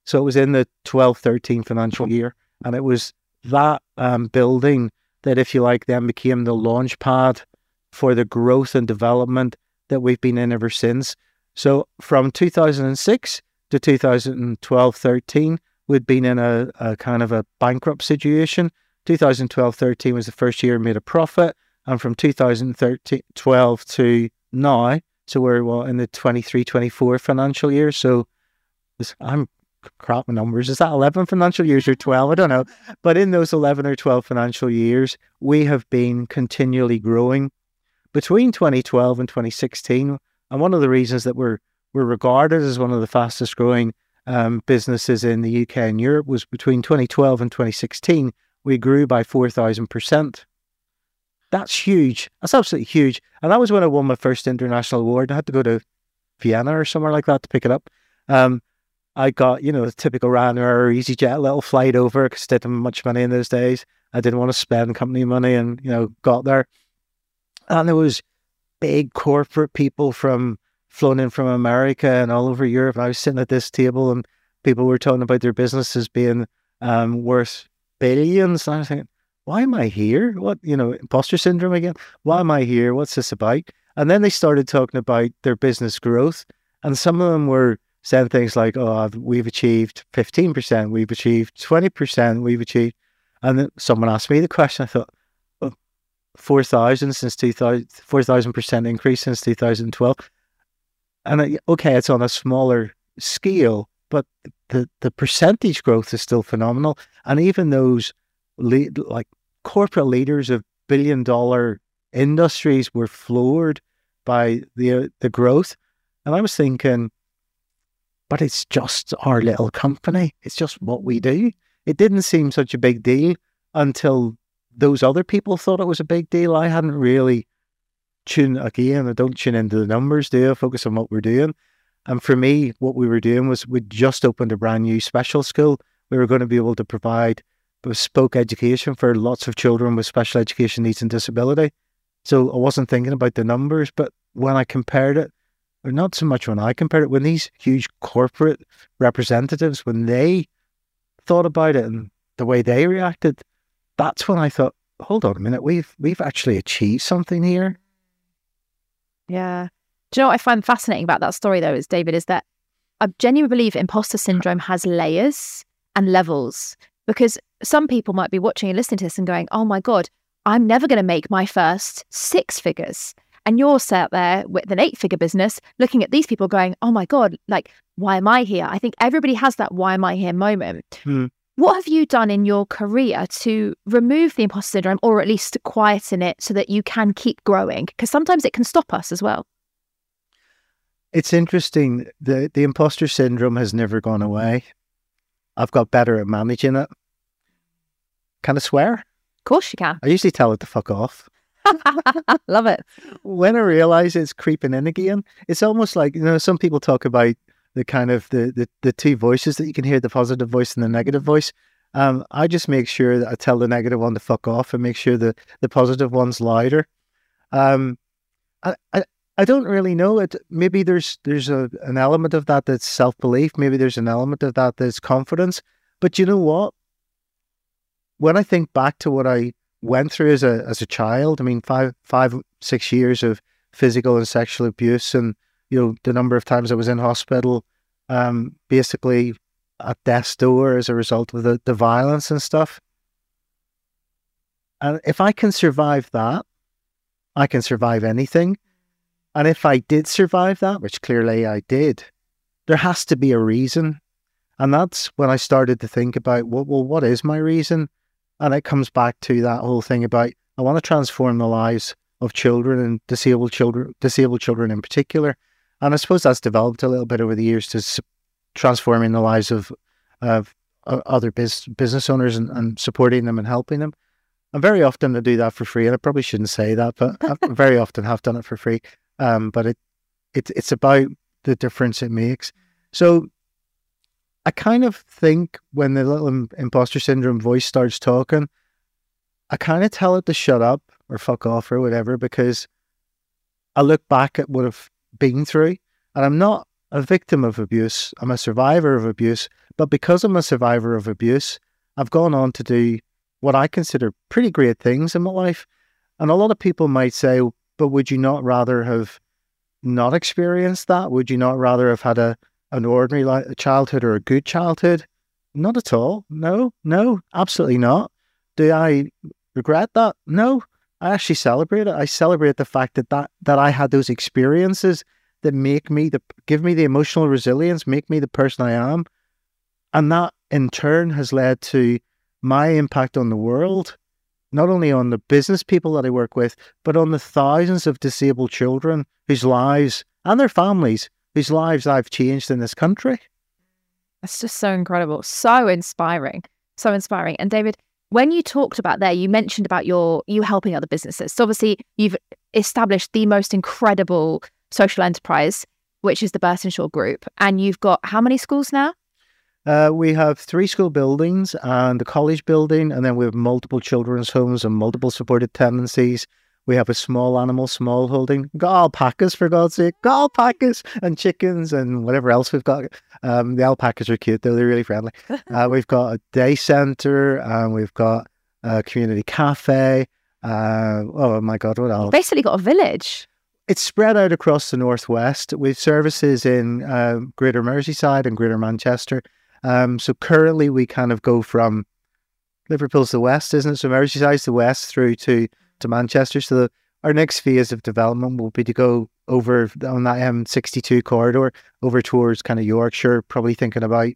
So it was in the 12 13 financial year. And it was that um, building that, if you like, then became the launch pad for the growth and development that we've been in ever since. So from 2006 to 2012 13, we'd been in a, a kind of a bankrupt situation. 2012 13 was the first year we made a profit. And from 2012 to now, so we're well, in the 23 24 financial year. So I'm crap numbers. Is that 11 financial years or 12? I don't know. But in those 11 or 12 financial years, we have been continually growing. Between 2012 and 2016, and one of the reasons that we're, we're regarded as one of the fastest growing um, businesses in the UK and Europe was between 2012 and 2016, we grew by 4,000%. That's huge. That's absolutely huge. And that was when I won my first international award. I had to go to Vienna or somewhere like that to pick it up. Um, I got, you know, the typical Ryanair or EasyJet little flight over because I didn't have much money in those days. I didn't want to spend company money and, you know, got there. And there was big corporate people from flown in from America and all over Europe. I was sitting at this table and people were talking about their businesses being um, worth billions. And I was thinking, why am I here? What, you know, imposter syndrome again? Why am I here? What's this about? And then they started talking about their business growth. And some of them were saying things like, "Oh, we've achieved fifteen percent, we've achieved twenty percent, we've achieved," and then someone asked me the question. I thought, oh, 4,000 since 2000, 4,000 percent increase since two thousand twelve, and okay, it's on a smaller scale, but the the percentage growth is still phenomenal, and even those lead, like corporate leaders of billion dollar industries were floored by the the growth. And I was thinking, but it's just our little company. It's just what we do. It didn't seem such a big deal until those other people thought it was a big deal. I hadn't really tuned again. I don't tune into the numbers, do I? Focus on what we're doing. And for me, what we were doing was we just opened a brand new special school. We were going to be able to provide bespoke education for lots of children with special education needs and disability. So I wasn't thinking about the numbers, but when I compared it, or not so much when I compared it, when these huge corporate representatives, when they thought about it and the way they reacted, that's when I thought, hold on a minute, we've we've actually achieved something here. Yeah. Do you know what I find fascinating about that story though is David, is that I genuinely believe imposter syndrome has layers and levels because some people might be watching and listening to this and going, oh my God, I'm never going to make my first six figures. And you're sat there with an eight figure business looking at these people going, oh my God, like, why am I here? I think everybody has that why am I here moment. Hmm. What have you done in your career to remove the imposter syndrome or at least to quieten it so that you can keep growing? Because sometimes it can stop us as well. It's interesting. The the imposter syndrome has never gone away. I've got better at managing it. Can I swear? Of course you can. I usually tell it to fuck off. Love it. When I realize it's creeping in again, it's almost like, you know, some people talk about the kind of the, the, the two voices that you can hear, the positive voice and the negative voice. Um, I just make sure that I tell the negative one to fuck off and make sure that the positive one's louder. Um, I, I, I don't really know it. Maybe there's there's a, an element of that that's self belief. Maybe there's an element of that that's confidence. But you know what? when I think back to what I went through as a as a child, I mean five five six years of physical and sexual abuse, and you know the number of times I was in hospital, um, basically at death's door as a result of the, the violence and stuff. And if I can survive that, I can survive anything. And if I did survive that, which clearly I did, there has to be a reason. And that's when I started to think about, well, well what is my reason? And it comes back to that whole thing about I want to transform the lives of children and disabled children, disabled children in particular. And I suppose that's developed a little bit over the years to transforming the lives of of uh, other biz- business owners and, and, supporting them and helping them. And very often I do that for free, and I probably shouldn't say that, but I very often have done it for free. Um, but it, it it's about the difference it makes. So I kind of think when the little imposter syndrome voice starts talking, I kind of tell it to shut up or fuck off or whatever because I look back at what I've been through and I'm not a victim of abuse. I'm a survivor of abuse. But because I'm a survivor of abuse, I've gone on to do what I consider pretty great things in my life. And a lot of people might say, but would you not rather have not experienced that? Would you not rather have had a an ordinary childhood or a good childhood? Not at all. No, no, absolutely not. Do I regret that? No. I actually celebrate it. I celebrate the fact that, that that I had those experiences that make me the give me the emotional resilience, make me the person I am. And that in turn has led to my impact on the world, not only on the business people that I work with, but on the thousands of disabled children whose lives and their families whose lives I've changed in this country. That's just so incredible, so inspiring, so inspiring. And David, when you talked about there, you mentioned about your you helping other businesses. So obviously, you've established the most incredible social enterprise, which is the Birtenshaw Group, and you've got how many schools now? Uh, we have three school buildings and a college building, and then we have multiple children's homes and multiple supported tenancies. We have a small animal, small holding. We've got alpacas, for God's sake. Got alpacas and chickens and whatever else we've got. Um, the alpacas are cute, though. They're really friendly. Uh, we've got a day center and we've got a community cafe. Uh, oh my God, what else? Basically, got a village. it's spread out across the northwest with services in uh, Greater Merseyside and Greater Manchester. Um, so currently, we kind of go from Liverpool's the west, isn't it? So Merseyside's the west through to to Manchester. So the, our next phase of development will be to go over on that M62 corridor over towards kind of Yorkshire, probably thinking about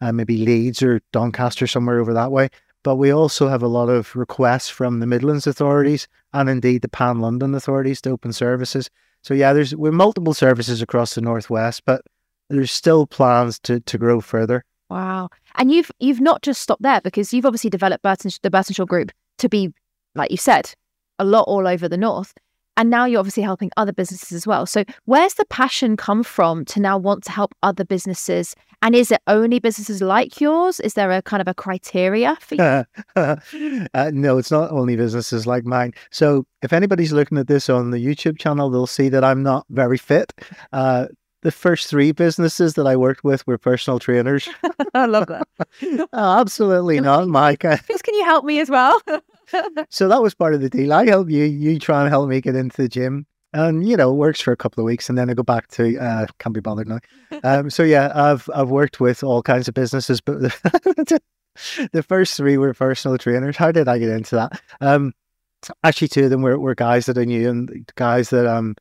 uh, maybe Leeds or Doncaster somewhere over that way. But we also have a lot of requests from the Midlands authorities and indeed the Pan London authorities to open services. So yeah, there's we're multiple services across the northwest, but there's still plans to to grow further. Wow. And you've you've not just stopped there because you've obviously developed Burton, the Birtenshaw Group to be, like you said, a lot all over the north. And now you're obviously helping other businesses as well. So where's the passion come from to now want to help other businesses? And is it only businesses like yours? Is there a kind of a criteria for you? uh, no, it's not only businesses like mine. So if anybody's looking at this on the YouTube channel, they'll see that I'm not very fit. Uh, the first three businesses that I worked with were personal trainers. I love that. oh, absolutely not, Mike. Please, can you help me as well? So that was part of the deal. I help you, you try and help me get into the gym. And you know, works for a couple of weeks, and then I go back to uh, can't be bothered now. Um, so yeah, I've I've worked with all kinds of businesses, but the first three were personal trainers. How did I get into that? Um, actually, two of them were, were guys that I knew and guys that um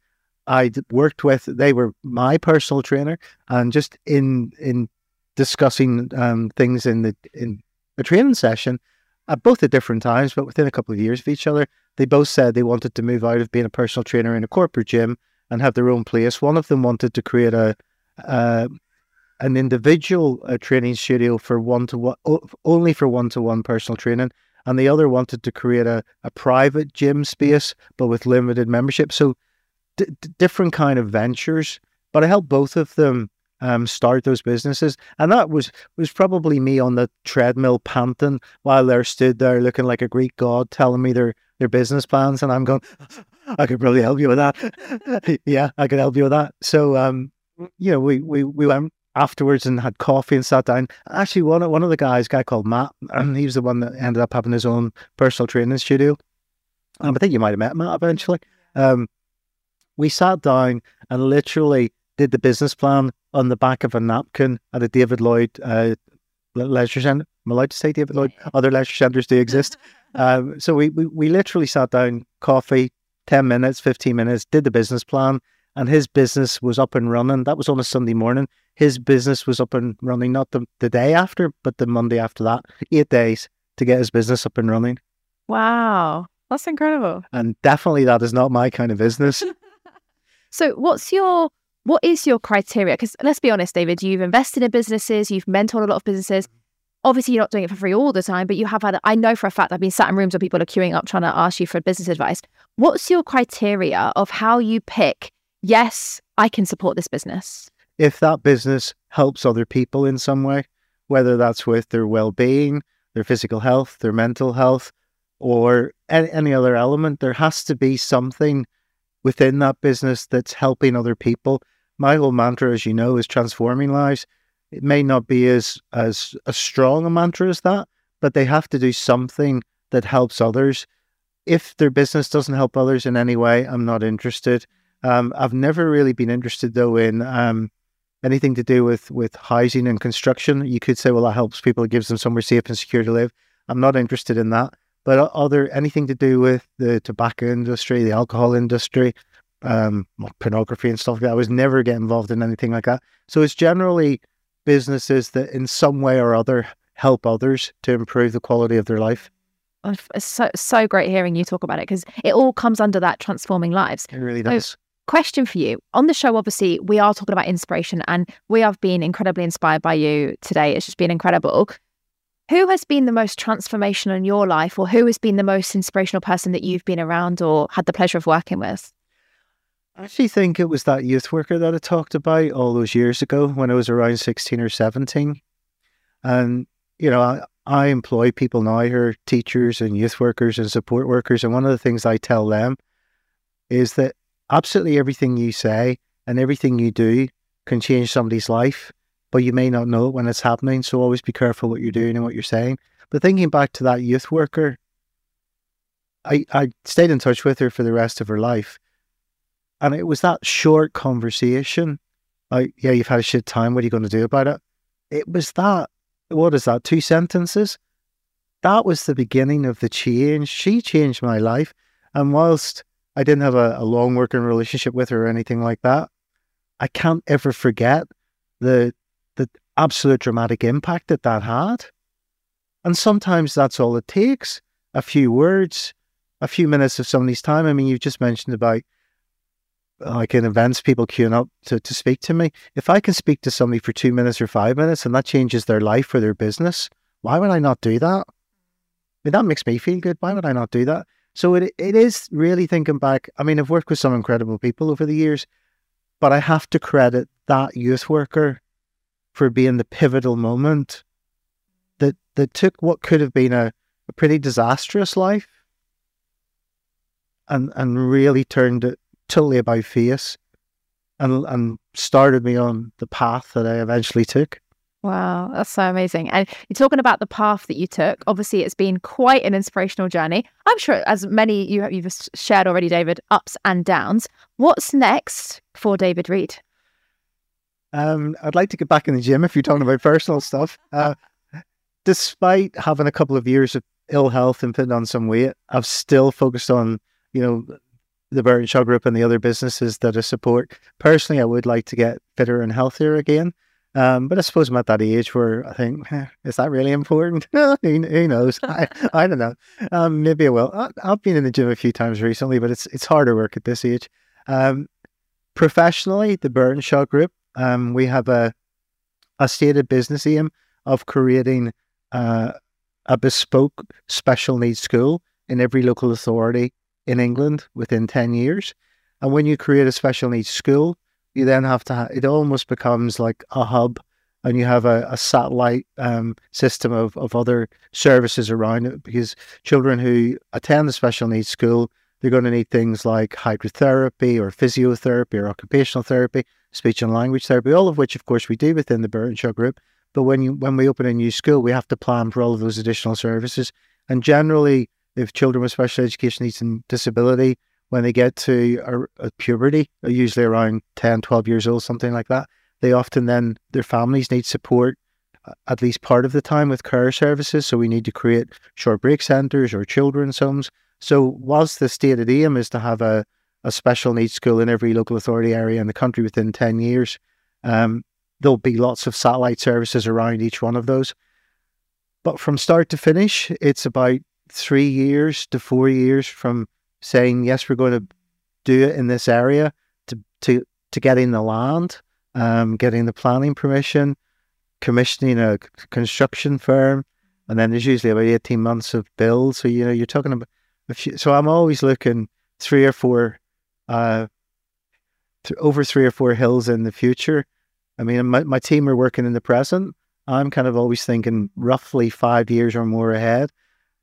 I worked with. They were my personal trainer, and just in in discussing um, things in the in a training session, at both at different times, but within a couple of years of each other, they both said they wanted to move out of being a personal trainer in a corporate gym and have their own place. One of them wanted to create a uh, an individual uh, training studio for one to one, only for one to one personal training, and the other wanted to create a, a private gym space but with limited membership. So d- different kind of ventures, but I helped both of them um, start those businesses, and that was was probably me on the treadmill panting while they're stood there looking like a Greek god, telling me their their business plans, and I'm going, I could probably help you with that. yeah, I could help you with that. So, um, you know, we we we went afterwards and had coffee and sat down. Actually, one of one of the guys, a guy called Matt, and he was the one that ended up having his own personal training studio. Um, I think you might have met Matt eventually. Um, we sat down and literally did the business plan on the back of a napkin at a David Lloyd uh, leisure centre. Am I allowed to say David Lloyd? Other leisure centres do exist. um, so we, we, we literally sat down, coffee, 10 minutes, 15 minutes, did the business plan, and his business was up and running. That was on a Sunday morning. His business was up and running not the, the day after, but the Monday after that. Eight days to get his business up and running. Wow. That's incredible. And definitely that is not my kind of business. So, what's your what is your criteria? Because let's be honest, David, you've invested in businesses, you've mentored a lot of businesses. Obviously, you're not doing it for free all the time, but you have had. I know for a fact I've been sat in rooms where people are queuing up trying to ask you for business advice. What's your criteria of how you pick? Yes, I can support this business. If that business helps other people in some way, whether that's with their well-being, their physical health, their mental health, or any other element, there has to be something within that business that's helping other people. My whole mantra, as you know, is transforming lives. It may not be as as a strong a mantra as that, but they have to do something that helps others. If their business doesn't help others in any way, I'm not interested. Um, I've never really been interested though in um, anything to do with with housing and construction. You could say, well, that helps people, it gives them somewhere safe and secure to live. I'm not interested in that. But other anything to do with the tobacco industry, the alcohol industry, um, pornography and stuff like that, I was never get involved in anything like that. So it's generally businesses that in some way or other help others to improve the quality of their life. It's so so great hearing you talk about it because it all comes under that transforming lives. It really does. So, question for you on the show obviously we are talking about inspiration and we have been incredibly inspired by you today it's just been incredible who has been the most transformational in your life, or who has been the most inspirational person that you've been around or had the pleasure of working with? I actually think it was that youth worker that I talked about all those years ago when I was around 16 or 17. And, you know, I, I employ people now who are teachers and youth workers and support workers. And one of the things I tell them is that absolutely everything you say and everything you do can change somebody's life but you may not know it when it's happening. So always be careful what you're doing and what you're saying. But thinking back to that youth worker, I, I stayed in touch with her for the rest of her life. And it was that short conversation. Like, yeah, you've had a shit time. What are you going to do about it? It was that, what is that, two sentences? That was the beginning of the change. She changed my life. And whilst I didn't have a, a long working relationship with her or anything like that, I can't ever forget the the absolute dramatic impact that that had. And sometimes that's all it takes a few words, a few minutes of somebody's time. I mean, you've just mentioned about like in events, people queuing up to, to speak to me. If I can speak to somebody for two minutes or five minutes and that changes their life or their business, why would I not do that? I mean, that makes me feel good. Why would I not do that? So it it is really thinking back. I mean, I've worked with some incredible people over the years, but I have to credit that youth worker for being the pivotal moment that that took what could have been a, a pretty disastrous life and and really turned it totally about face and and started me on the path that I eventually took. Wow, that's so amazing. And you're talking about the path that you took. Obviously, it's been quite an inspirational journey. I'm sure, as many you have, you've shared already, David, ups and downs. What's next for David Reid? Um, I'd like to get back in the gym if you're talking about personal stuff. Uh, despite having a couple of years of ill health and putting on some weight, I've still focused on, you know, the Birtenshaw Group and the other businesses that I support. Personally, I would like to get fitter and healthier again. Um, but I suppose I'm at that age where I think, eh, is that really important? who, who, knows? I, I don't know. Um, maybe I will. I, have been in the gym a few times recently, but it's it's harder work at this age. Um, professionally, the Birtenshaw Group, um, we have a a stated business aim of creating uh, a bespoke special needs school in every local authority in England within 10 years. And when you create a special needs school, you then have to, ha- it almost becomes like a hub and you have a, a satellite um, system of, of other services around it because children who attend the special needs school, they're going to need things like hydrotherapy or physiotherapy or occupational therapy, speech and language therapy, all of which, of course, we do within the Birtenshaw Group. But when you when we open a new school, we have to plan for all of those additional services. And generally, if children with special education needs and disability, when they get to a, a puberty, usually around 10, 12 years old, something like that, they often then, their families need support uh, at least part of the time with care services. So we need to create short break centres or children's homes. So whilst the stated aim is to have a, a special needs school in every local authority area in the country within 10 years, um, there'll be lots of satellite services around each one of those. But from start to finish, it's about three years to four years from saying yes, we're going to do it in this area to to to getting the land, um, getting the planning permission, commissioning a construction firm, and then there's usually about eighteen months of build. So you know you're talking about. So I'm always looking three or four, uh, th- over three or four hills in the future. I mean, my my team are working in the present. I'm kind of always thinking roughly five years or more ahead.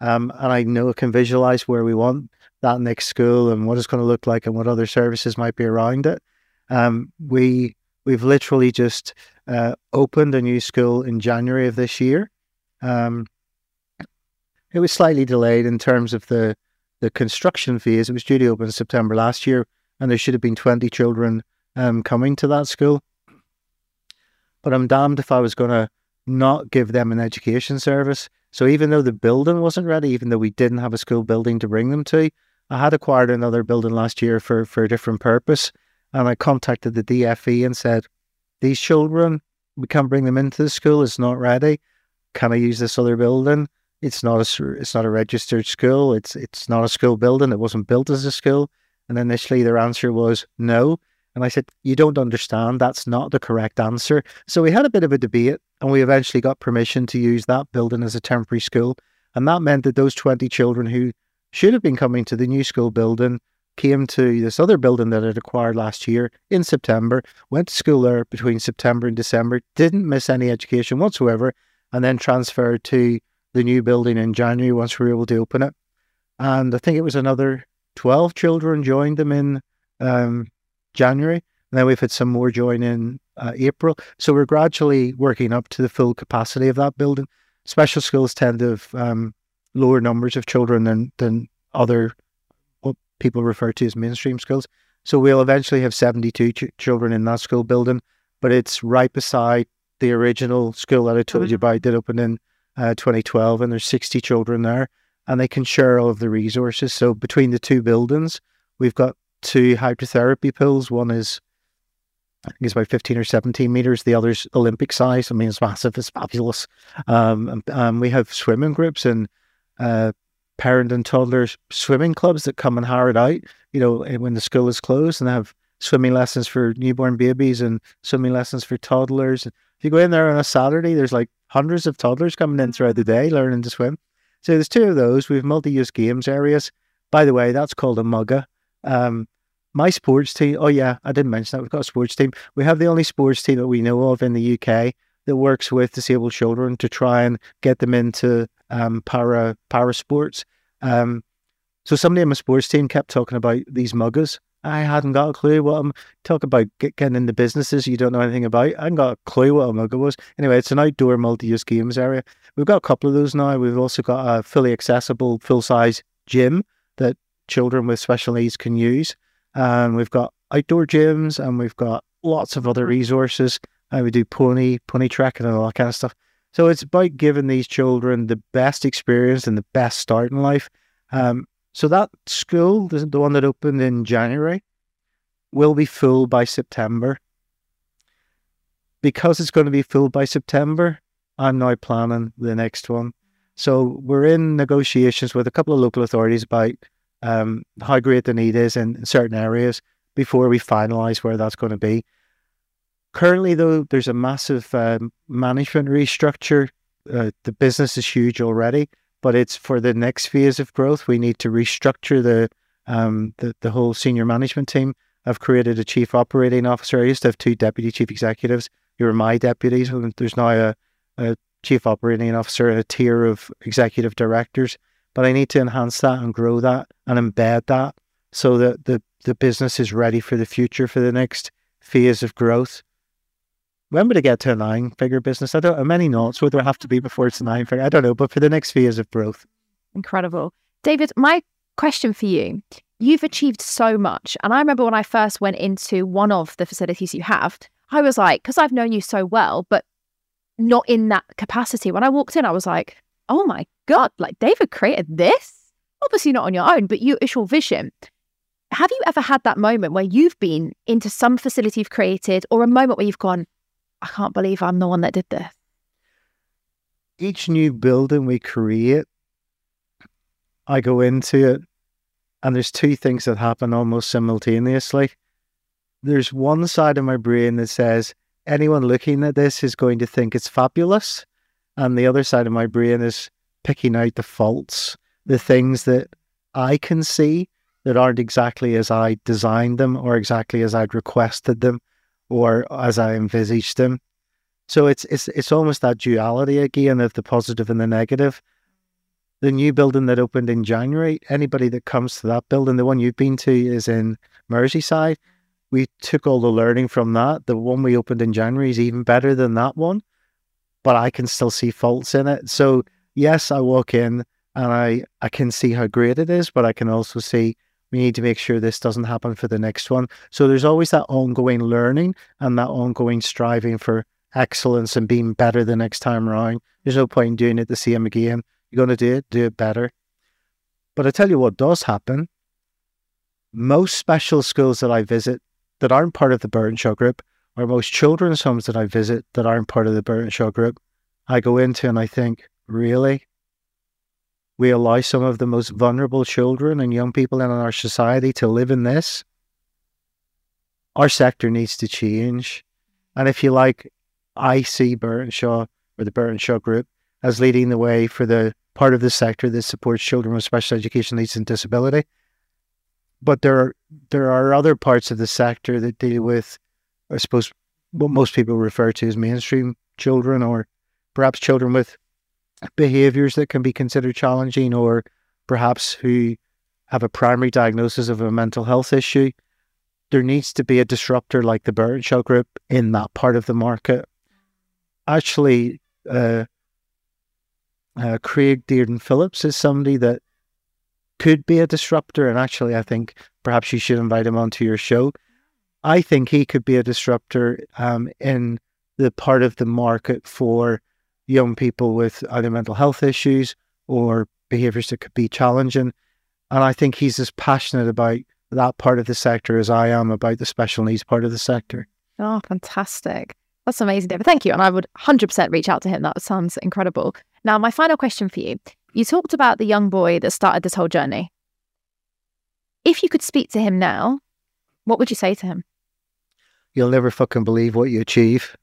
Um, and I know I can visualize where we want that next school and what it's going to look like and what other services might be around it. Um, we we've literally just uh, opened a new school in January of this year. Um, it was slightly delayed in terms of the the construction phase. It was due to open in September last year, and there should have been twenty children um, coming to that school. But I'm damned if I was going to not give them an education service so even though the building wasn't ready, even though we didn't have a school building to bring them to, I had acquired another building last year for, for a different purpose. And I contacted the DFE and said, These children, we can't bring them into the school, it's not ready. Can I use this other building? It's not a it's not a registered school. It's it's not a school building. It wasn't built as a school. And initially their answer was no. And I said, You don't understand. That's not the correct answer. So we had a bit of a debate and we eventually got permission to use that building as a temporary school. And that meant that those 20 children who should have been coming to the new school building came to this other building that I'd acquired last year in September, went to school there between September and December, didn't miss any education whatsoever, and then transferred to the new building in January once we were able to open it. And I think it was another 12 children joined them in um, January. And then we've had some more join in uh, April. So we're gradually working up to the full capacity of that building. Special schools tend to have um, lower numbers of children than, than other what people refer to as mainstream schools. So we'll eventually have 72 ch- children in that school building, but it's right beside the original school that I told mm-hmm. you about that opened in uh, 2012, and there's 60 children there, and they can share all of the resources. So between the two buildings, we've got two hydrotherapy pools. One is I think it's about 15 or 17 meters. The other's Olympic size. I mean, it's massive. It's fabulous. Um, and, um, we have swimming groups and uh, parent and toddler swimming clubs that come and hire it out, you know, eh, when the school is closed and they have swimming lessons for newborn babies and swimming lessons for toddlers. If you go in there on a Saturday, there's like hundreds of toddlers coming in throughout the day learning to swim. So there's two of those. We have multi-use games areas. By the way, that's called a mugga. Um, my sports team, oh yeah, I didn't mention that. We've got a sports team. We have the only sports team that we know of in the UK that works with disabled children to try and get them into um, para para sports. Um, so somebody in my sports team kept talking about these muggers. I hadn't got a clue what I'm talking about getting into businesses you don't know anything about. I hadn't got a clue what a mugger was. Anyway, it's an outdoor multi-use games area. We've got a couple of those now. We've also got a fully accessible, full-size gym that children with special needs can use and we've got outdoor gyms and we've got lots of other mm-hmm. resources. And we do pony, pony trekking and all that kind of stuff. So it's about giving these children the best experience and the best start in life. Um, so that school, the one that opened in January, will be full by September. Because it's going to be full by September, I'm now planning the next one. So we're in negotiations with a couple of local authorities about um, how great the need is in certain areas before we finalise where that's going to be. Currently, though, there's a massive um, management restructure. Uh, the business is huge already, but it's for the next phase of growth. We need to restructure the um, the, the whole senior management team. I've created a chief operating officer. I used to have two deputy chief executives You were my deputies. There's now a, a chief operating officer and a tier of executive directors but I need to enhance that and grow that and embed that so that the, the business is ready for the future for the next phase of growth. When would it get to a nine figure business? I don't know many knots would there have to be before it's a nine figure. I don't know, but for the next phase of growth. Incredible. David, my question for you. You've achieved so much. And I remember when I first went into one of the facilities you have, I was like, because I've known you so well, but not in that capacity. When I walked in, I was like, oh my God, like David created this? Obviously not on your own, but you, it's your vision. Have you ever had that moment where you've been into some facility you've created or a moment where you've gone, I can't believe I'm the one that did this? Each new building we create, I go into it, and there's two things that happen almost simultaneously. There's one side of my brain that says, anyone looking at this is going to think it's fabulous and the other side of my brain is picking out the faults, the things that I can see that aren't exactly as I designed them or exactly as I'd requested them or as I envisaged them. So it's it's it's almost that duality again of the positive and the negative. The new building that opened in January, anybody that comes to that building, the one you've been to is in Merseyside. We took all the learning from that. The one we opened in January is even better than that one but I can still see faults in it. So yes, I walk in and I, I can see how great it is, but I can also see we need to make sure this doesn't happen for the next one. So there's always that ongoing learning and that ongoing striving for excellence and being better the next time around. There's no point in doing it the same again. You're going to do it, do it better. But I tell you what does happen. Most special schools that I visit that aren't part of the Burton group or most children's homes that I visit that aren't part of the Birtenshaw group, I go into and I think, really? We allow some of the most vulnerable children and young people in our society to live in this? Our sector needs to change. And if you like, I see Birtenshaw or the Birtenshaw group as leading the way for the part of the sector that supports children with special education needs and disability. But there are there are other parts of the sector that deal with I suppose, what most people refer to as mainstream children, or perhaps children with behaviors that can be considered challenging, or perhaps who have a primary diagnosis of a mental health issue. There needs to be a disruptor like the Birtenshaw Group in that part of the market. Actually, uh, uh, Craig Dearden Phillips is somebody that could be a disruptor. And actually, I think perhaps you should invite him onto your show. I think he could be a disruptor um, in the part of the market for young people with either mental health issues or behaviors that could be challenging. And I think he's as passionate about that part of the sector as I am about the special needs part of the sector. Oh, fantastic. That's amazing, David. Thank you. And I would 100% reach out to him. That sounds incredible. Now, my final question for you you talked about the young boy that started this whole journey. If you could speak to him now, what would you say to him? You'll never fucking believe what you achieve.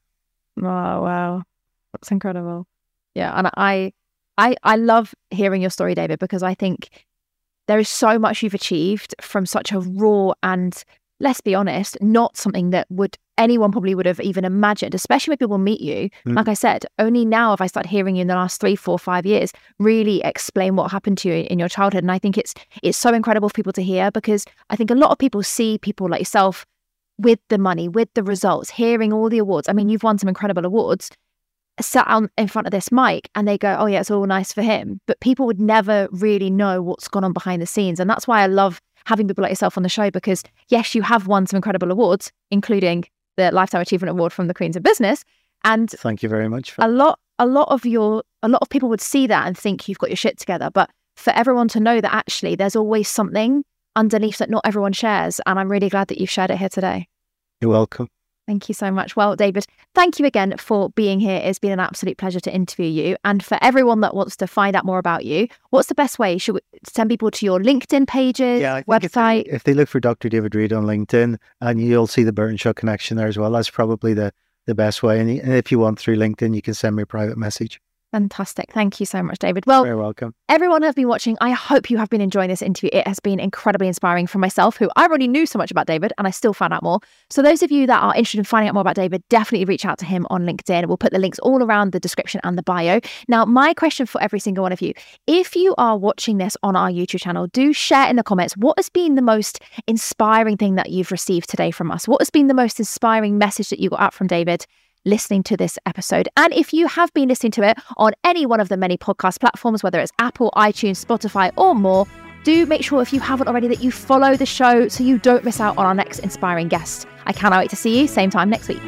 Oh, wow. That's incredible. Yeah. And I, I, I love hearing your story, David, because I think there is so much you've achieved from such a raw and let's be honest, not something that would anyone probably would have even imagined, especially when people meet you. Mm. Like I said, only now have I started hearing you in the last three, four, five years really explain what happened to you in your childhood. And I think it's it's so incredible for people to hear because I think a lot of people see people like yourself with the money, with the results, hearing all the awards. I mean, you've won some incredible awards. Sat on in front of this mic and they go, Oh yeah, it's all nice for him. But people would never really know what's gone on behind the scenes. And that's why I love having people like yourself on the show because yes, you have won some incredible awards, including the Lifetime Achievement Award from the Queens of Business. And thank you very much. a lot, a lot of your, a lot of people would see that and think you've got your shit together. But for everyone to know that actually there's always something underneath that not everyone shares, and I'm really glad that you've shared it here today. You're welcome. Thank you so much. Well, David, thank you again for being here. It's been an absolute pleasure to interview you. And for everyone that wants to find out more about you, what's the best way? Should we send people to your LinkedIn pages, yeah, website? If they, if they, look for Dr. David Reid on LinkedIn, and you'll see the Birtenshaw connection there as well. That's probably the, the best way. And if you want through LinkedIn, you can send me a private message. Fantastic. Thank you so much, David. Well, you're welcome. Everyone who has been watching, I hope you have been enjoying this interview. It has been incredibly inspiring for myself, who I already knew so much about David, and I still found out more. So, those of you that are interested in finding out more about David, definitely reach out to him on LinkedIn. We'll put the links all around the description and the bio. Now, my question for every single one of you if you are watching this on our YouTube channel, do share in the comments what has been the most inspiring thing that you've received today from us? What has been the most inspiring message that you got out from David? Listening to this episode. And if you have been listening to it on any one of the many podcast platforms, whether it's Apple, iTunes, Spotify, or more, do make sure if you haven't already that you follow the show so you don't miss out on our next inspiring guest. I cannot wait to see you same time next week.